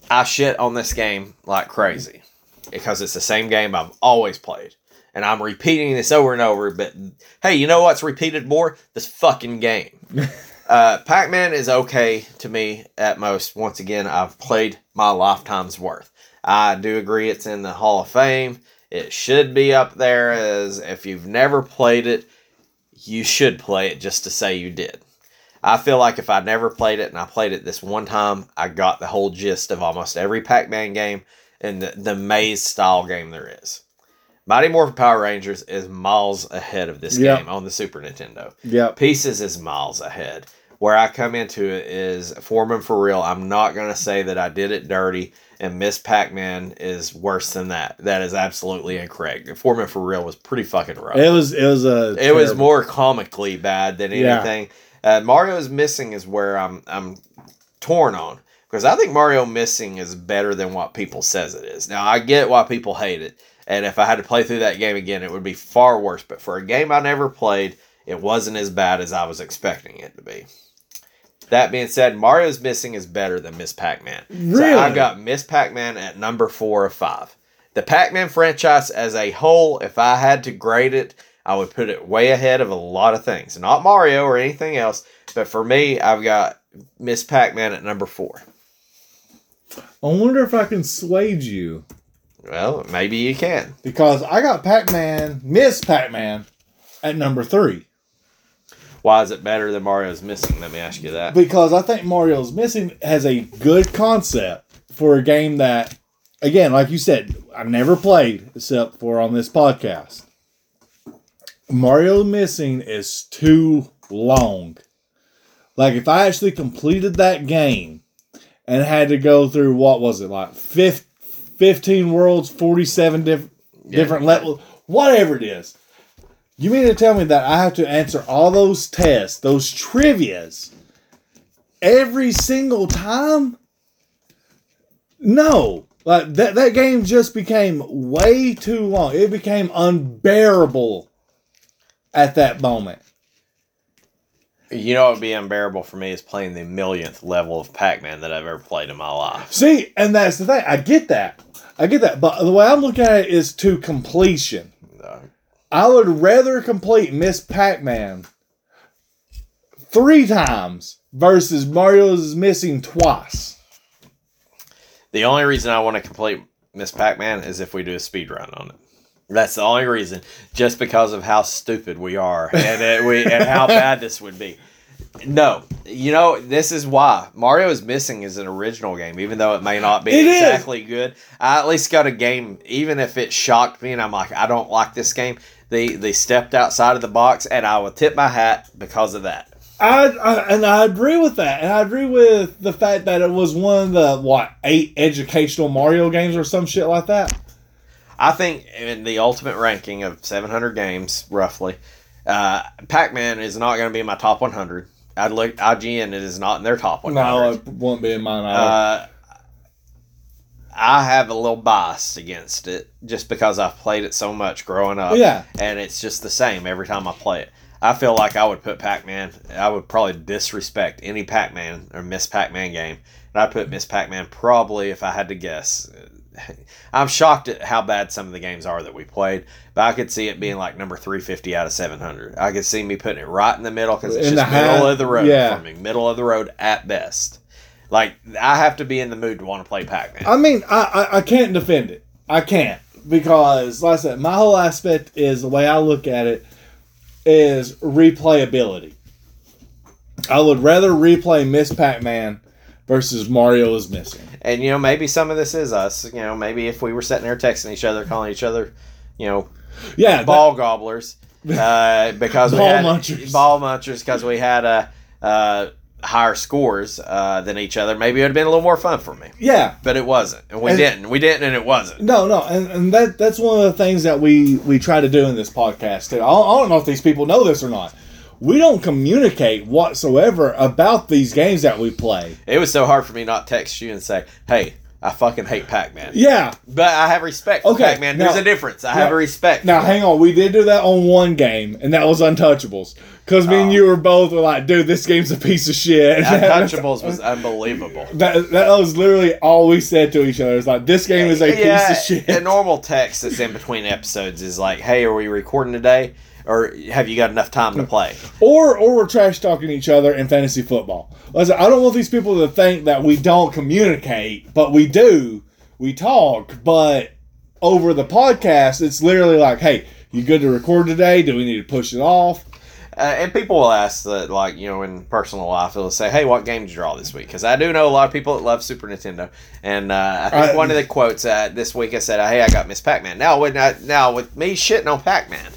[SPEAKER 1] I shit on this game like crazy because it's the same game I've always played. And I'm repeating this over and over, but hey, you know what's repeated more? This fucking game. uh, Pac Man is okay to me at most. Once again, I've played my lifetime's worth. I do agree it's in the Hall of Fame. It should be up there as if you've never played it, you should play it just to say you did. I feel like if I never played it and I played it this one time, I got the whole gist of almost every Pac Man game and the, the maze style game there is. Mighty Morphin Power Rangers is miles ahead of this
[SPEAKER 2] Yep.
[SPEAKER 1] game on the Super Nintendo.
[SPEAKER 2] Yep.
[SPEAKER 1] Pieces is miles ahead. Where I come into it is Foreman for real. I'm not going to say that I did it dirty and Miss Pac Man is worse than that. That is absolutely incorrect. Foreman for real was pretty fucking rough.
[SPEAKER 2] It was. It was a.
[SPEAKER 1] It was more comically bad than
[SPEAKER 2] Yeah.
[SPEAKER 1] anything. Uh, Mario's missing is where I'm I'm torn on because I think Mario missing is better than what people says it is. Now I get why people hate it, and if I had to play through that game again, it would be far worse. But for a game I never played, it wasn't as bad as I was expecting it to be. That being said, Mario's missing is better than Miss Pac-Man. So
[SPEAKER 2] Really?
[SPEAKER 1] I got Miss Pac-Man at number four of five. The Pac-Man franchise as a whole, if I had to grade it, I would put it way ahead of a lot of things. Not Mario or anything else, but for me, I've got Miss Pac-Man at number four.
[SPEAKER 2] I wonder if I can sway you
[SPEAKER 1] Well, maybe you can.
[SPEAKER 2] because I got Pac-Man, Miss Pac-Man, at number three
[SPEAKER 1] Why is it better than Mario's missing? Let me ask you that.
[SPEAKER 2] because I think Mario's Missing has a good concept for a game that, again, like you said, I never played except for on this podcast. Mario Missing is too long. Like if I actually completed that game and had to go through what was it like 15 worlds, 47 diff- different levels, whatever it is. You mean to tell me that I have to answer all those tests, those trivias, every single time? No. Like that that game just became way too long. It became unbearable at that moment.
[SPEAKER 1] You know what would be unbearable for me is playing the millionth level of Pac-Man that I've ever played in my life.
[SPEAKER 2] See, and that's the thing. I get that. I get that. But the way I'm looking at it is to completion. I would rather complete Miss Pac-Man three times versus Mario's missing twice.
[SPEAKER 1] The only reason I want to complete Miss Pac-Man is if we do a speed run on it. That's the only reason, just because of how stupid we are and we and how bad this would be. No, you know this is why Mario is missing is an original game, even though it may not be
[SPEAKER 2] It is.
[SPEAKER 1] exactly good. I at least got a game, even if it shocked me, and I'm like, I don't like this game. They they stepped outside of the box, and I will tip my hat because of that.
[SPEAKER 2] I, I and I agree with that, and I agree with the fact that it was one of the what eight educational Mario games or some shit like that.
[SPEAKER 1] I think in the ultimate ranking of 700 games, roughly, uh, Pac-Man is not going to be in my top 100. I'd look IGN. It is not in their top 100.
[SPEAKER 2] No, it won't be in mine. either.
[SPEAKER 1] Uh, I have a little bias against it just because I've played it so much growing up.
[SPEAKER 2] yeah,
[SPEAKER 1] And it's just the same every time I play it. I feel like I would put Pac Man, I would probably disrespect any Pac Man or Miss Pac Man game. And I'd put Miss Pac Man probably, if I had to guess. I'm shocked at how bad some of the games are that we played, but I could see it being like number 350 out of 700. I could see me putting it right in the middle because it's
[SPEAKER 2] In
[SPEAKER 1] just middle
[SPEAKER 2] high-
[SPEAKER 1] of the road
[SPEAKER 2] yeah.
[SPEAKER 1] for me. Middle of the road at best. Like, I have to be in the mood to want to play Pac Man.
[SPEAKER 2] I mean, I, I I can't defend it. I can't because, like I said, my whole aspect is the way I look at it is replayability. I would rather replay Miss Pac Man versus Mario is missing.
[SPEAKER 1] And you know, maybe some of this is us. You know, maybe if we were sitting there texting each other, calling each other, you know,
[SPEAKER 2] Yeah, that-
[SPEAKER 1] ball gobblers, uh, because we
[SPEAKER 2] Ball
[SPEAKER 1] had
[SPEAKER 2] munchers.
[SPEAKER 1] ball munchers, because we had uh, uh, higher scores uh, than each other. Maybe it would have been a little more fun for me,
[SPEAKER 2] yeah.
[SPEAKER 1] but it wasn't, and we
[SPEAKER 2] And-
[SPEAKER 1] didn't. We didn't, and it wasn't.
[SPEAKER 2] No, no, and, and that that's one of the things that we we try to do in this podcast too. I don't, I don't know if these people know this or not. We don't communicate whatsoever about these games that we play.
[SPEAKER 1] It was so hard for me not text you and say, "Hey, I fucking hate Pac-Man,"
[SPEAKER 2] Yeah.
[SPEAKER 1] but I have respect for
[SPEAKER 2] Okay,
[SPEAKER 1] Pac-Man. There's
[SPEAKER 2] now-
[SPEAKER 1] a difference. I have a respect.
[SPEAKER 2] Now, hang on. We did do that on one game, and that was Untouchables. Because me and
[SPEAKER 1] Oh.
[SPEAKER 2] you were both were like, dude, this game's a piece of shit.
[SPEAKER 1] Untouchables was unbelievable.
[SPEAKER 2] That, that was literally all we said to each other. It's like, this game is a piece of shit.
[SPEAKER 1] A normal text that's in between episodes is like, "Hey, are we recording today?" Or have you got enough time to play?
[SPEAKER 2] Or or we're trash talking each other in fantasy football. Listen, I don't want these people to think that we don't communicate, but we do. We talk, but over the podcast, it's literally like, hey, you good to record today? Do we need to push it off?
[SPEAKER 1] Uh, and people will ask that, like you know, in personal life, they'll say, "Hey, what game did you draw this week?" Because I do know a lot of people that love Super Nintendo, and uh, I think
[SPEAKER 2] I-
[SPEAKER 1] one of the quotes uh, this week I said, "Hey, I got Miss Pac-Man." Now, when I, now with me shitting on Pac-Man,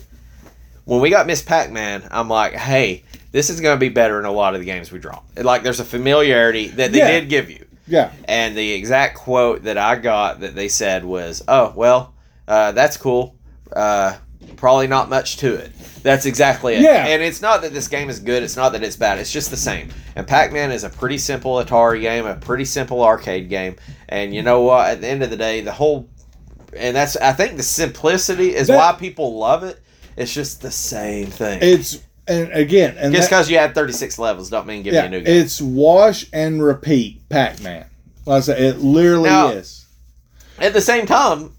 [SPEAKER 1] when we got Miss Pac-Man, I'm like, "Hey, this is going to be better in a lot of the games we draw." Like, there's a familiarity that they
[SPEAKER 2] Yeah.
[SPEAKER 1] did give you.
[SPEAKER 2] Yeah.
[SPEAKER 1] And the exact quote that I got that they said was, "Oh, well, uh, that's cool. Uh, probably not much to it." That's exactly it.
[SPEAKER 2] Yeah.
[SPEAKER 1] And it's not that this game is good. It's not that it's bad. It's just the same. And Pac-Man is a pretty simple Atari game, a pretty simple arcade game. And you know what? At the end of the day, the whole and that's I think the simplicity is
[SPEAKER 2] That-
[SPEAKER 1] why people love it. It's just the same thing.
[SPEAKER 2] It's, and again, and
[SPEAKER 1] just because you had 36 levels don't mean give
[SPEAKER 2] yeah,
[SPEAKER 1] me a new game.
[SPEAKER 2] it's wash and repeat Pac Man. Like I said, it literally
[SPEAKER 1] Now-
[SPEAKER 2] is.
[SPEAKER 1] At the same time,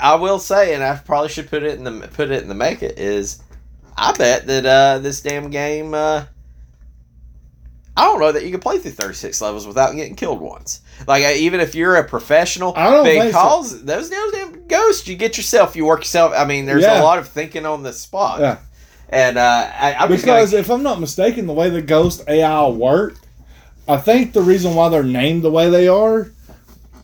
[SPEAKER 1] I will say, and I probably should put it in the put it in the make it is, I bet that uh, this damn game. Uh, I don't know that you can play through 36 levels without getting killed once. Like even if you're a professional,
[SPEAKER 2] I don't think so.
[SPEAKER 1] because those damn ghosts, you get yourself, you work yourself. I mean, there's
[SPEAKER 2] Yeah.
[SPEAKER 1] a lot of thinking on the spot.
[SPEAKER 2] Yeah.
[SPEAKER 1] And uh, I, I'm just
[SPEAKER 2] Because
[SPEAKER 1] gonna,
[SPEAKER 2] if I'm not mistaken, the way the Ghost AI work, I think the reason why they're named the way they are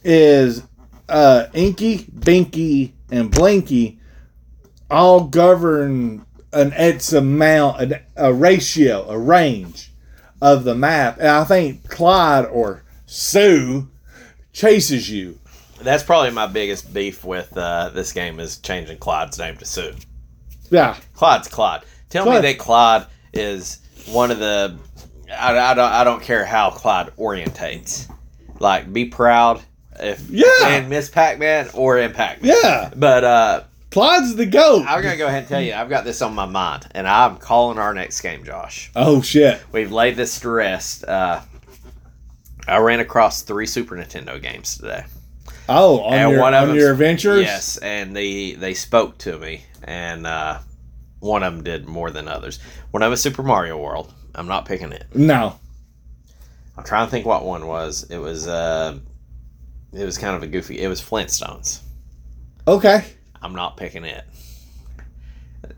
[SPEAKER 2] is uh, Inky, Binky, and Blinky all govern an X amount, a ratio, a range of the map. And I think Clyde or Sue chases you.
[SPEAKER 1] that's probably my biggest beef with uh, this game is changing Clyde's name to Sue.
[SPEAKER 2] Yeah.
[SPEAKER 1] Clyde's Clyde. Tell
[SPEAKER 2] Clyde.
[SPEAKER 1] me that Clyde is one of the. I, I don't. I don't care how Clyde orientates. Like, be proud if
[SPEAKER 2] Yeah.
[SPEAKER 1] in Miss Pac-Man or in Pac-Man.
[SPEAKER 2] Yeah.
[SPEAKER 1] But uh,
[SPEAKER 2] Clyde's the goat.
[SPEAKER 1] I'm gonna go ahead and tell you, I've got this on my mind, and I'm calling our next game, Josh.
[SPEAKER 2] Oh, shit.
[SPEAKER 1] We've laid this to rest. Uh, I ran across three Super Nintendo games today.
[SPEAKER 2] Oh, on,
[SPEAKER 1] And
[SPEAKER 2] your,
[SPEAKER 1] one of
[SPEAKER 2] on your adventures?
[SPEAKER 1] Yes, and they they spoke to me, and uh, one of them did more than others. One of them Super Mario World. I'm not picking it.
[SPEAKER 2] No.
[SPEAKER 1] I'm trying to think what one was. It was uh, it was kind of a goofy. It was Flintstones.
[SPEAKER 2] Okay.
[SPEAKER 1] I'm not picking it.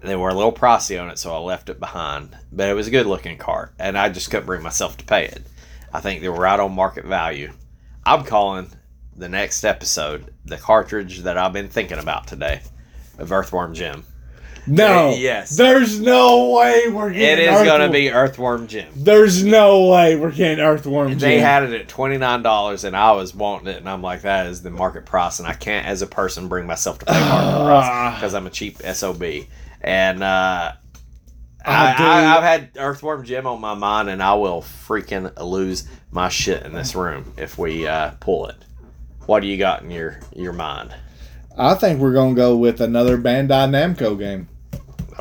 [SPEAKER 1] They were a little pricey on it, so I left it behind. But it was a good looking cart, and I just couldn't bring myself to pay it. I think they were right on market value. I'm calling the next episode the cartridge that I've been thinking about today of Earthworm Jim.
[SPEAKER 2] No.
[SPEAKER 1] Yes.
[SPEAKER 2] There's no way we're
[SPEAKER 1] It
[SPEAKER 2] getting.
[SPEAKER 1] is going to be Earthworm Jim.
[SPEAKER 2] There's no way we're getting Earthworm. Jim.
[SPEAKER 1] They had it at twenty nine dollars, and I was wanting it, and I'm like, that is the market price, and I can't, as a person, bring myself to pay market price
[SPEAKER 2] Ah.
[SPEAKER 1] because I'm a cheap sob. And uh,
[SPEAKER 2] I
[SPEAKER 1] I, I've had Earthworm Jim on my mind, and I will freaking lose my shit in this room if we uh, pull it. What do you got in your your mind?
[SPEAKER 2] I think we're gonna go with another Bandai Namco game.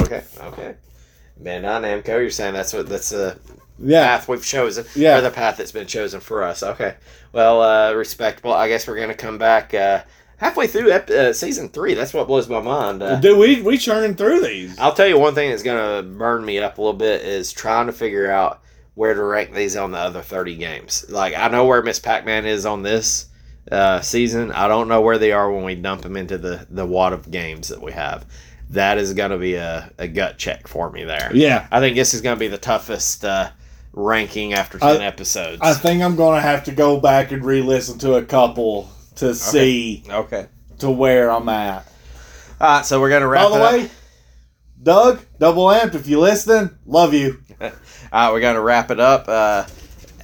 [SPEAKER 1] Okay, okay. Bandai Namco, you're saying that's what that's the
[SPEAKER 2] Yeah.
[SPEAKER 1] path we've chosen,
[SPEAKER 2] Yeah.
[SPEAKER 1] or the path that's been chosen for us. Okay, well, uh, respectable. I guess we're gonna come back uh, halfway through ep- uh, season three. That's what blows my mind. Uh,
[SPEAKER 2] Dude, we we churning through these.
[SPEAKER 1] I'll tell you one thing that's gonna burn me up a little bit is trying to figure out where to rank these on the other thirty games. Like I know where Miss Pac Man is on this uh, season. I don't know where they are when we dump them into the the wad of games that we have. That is gonna be a, a gut check for me there.
[SPEAKER 2] Yeah.
[SPEAKER 1] I think this is gonna be the toughest uh, ranking after
[SPEAKER 2] I-
[SPEAKER 1] ten episodes.
[SPEAKER 2] I think I'm gonna have to go back and re-listen to a couple to see
[SPEAKER 1] okay.
[SPEAKER 2] to where I'm at.
[SPEAKER 1] All right, so we're gonna wrap.
[SPEAKER 2] By the
[SPEAKER 1] it up.
[SPEAKER 2] way, Doug, double amped. If you listening, love you.
[SPEAKER 1] All right, we're gonna wrap it up. Uh,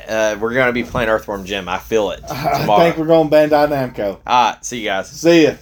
[SPEAKER 1] uh, we're gonna be playing Earthworm Jim. I feel it
[SPEAKER 2] I
[SPEAKER 1] tomorrow.
[SPEAKER 2] think we're going Bandai Namco.
[SPEAKER 1] All right, see you guys.
[SPEAKER 2] See ya.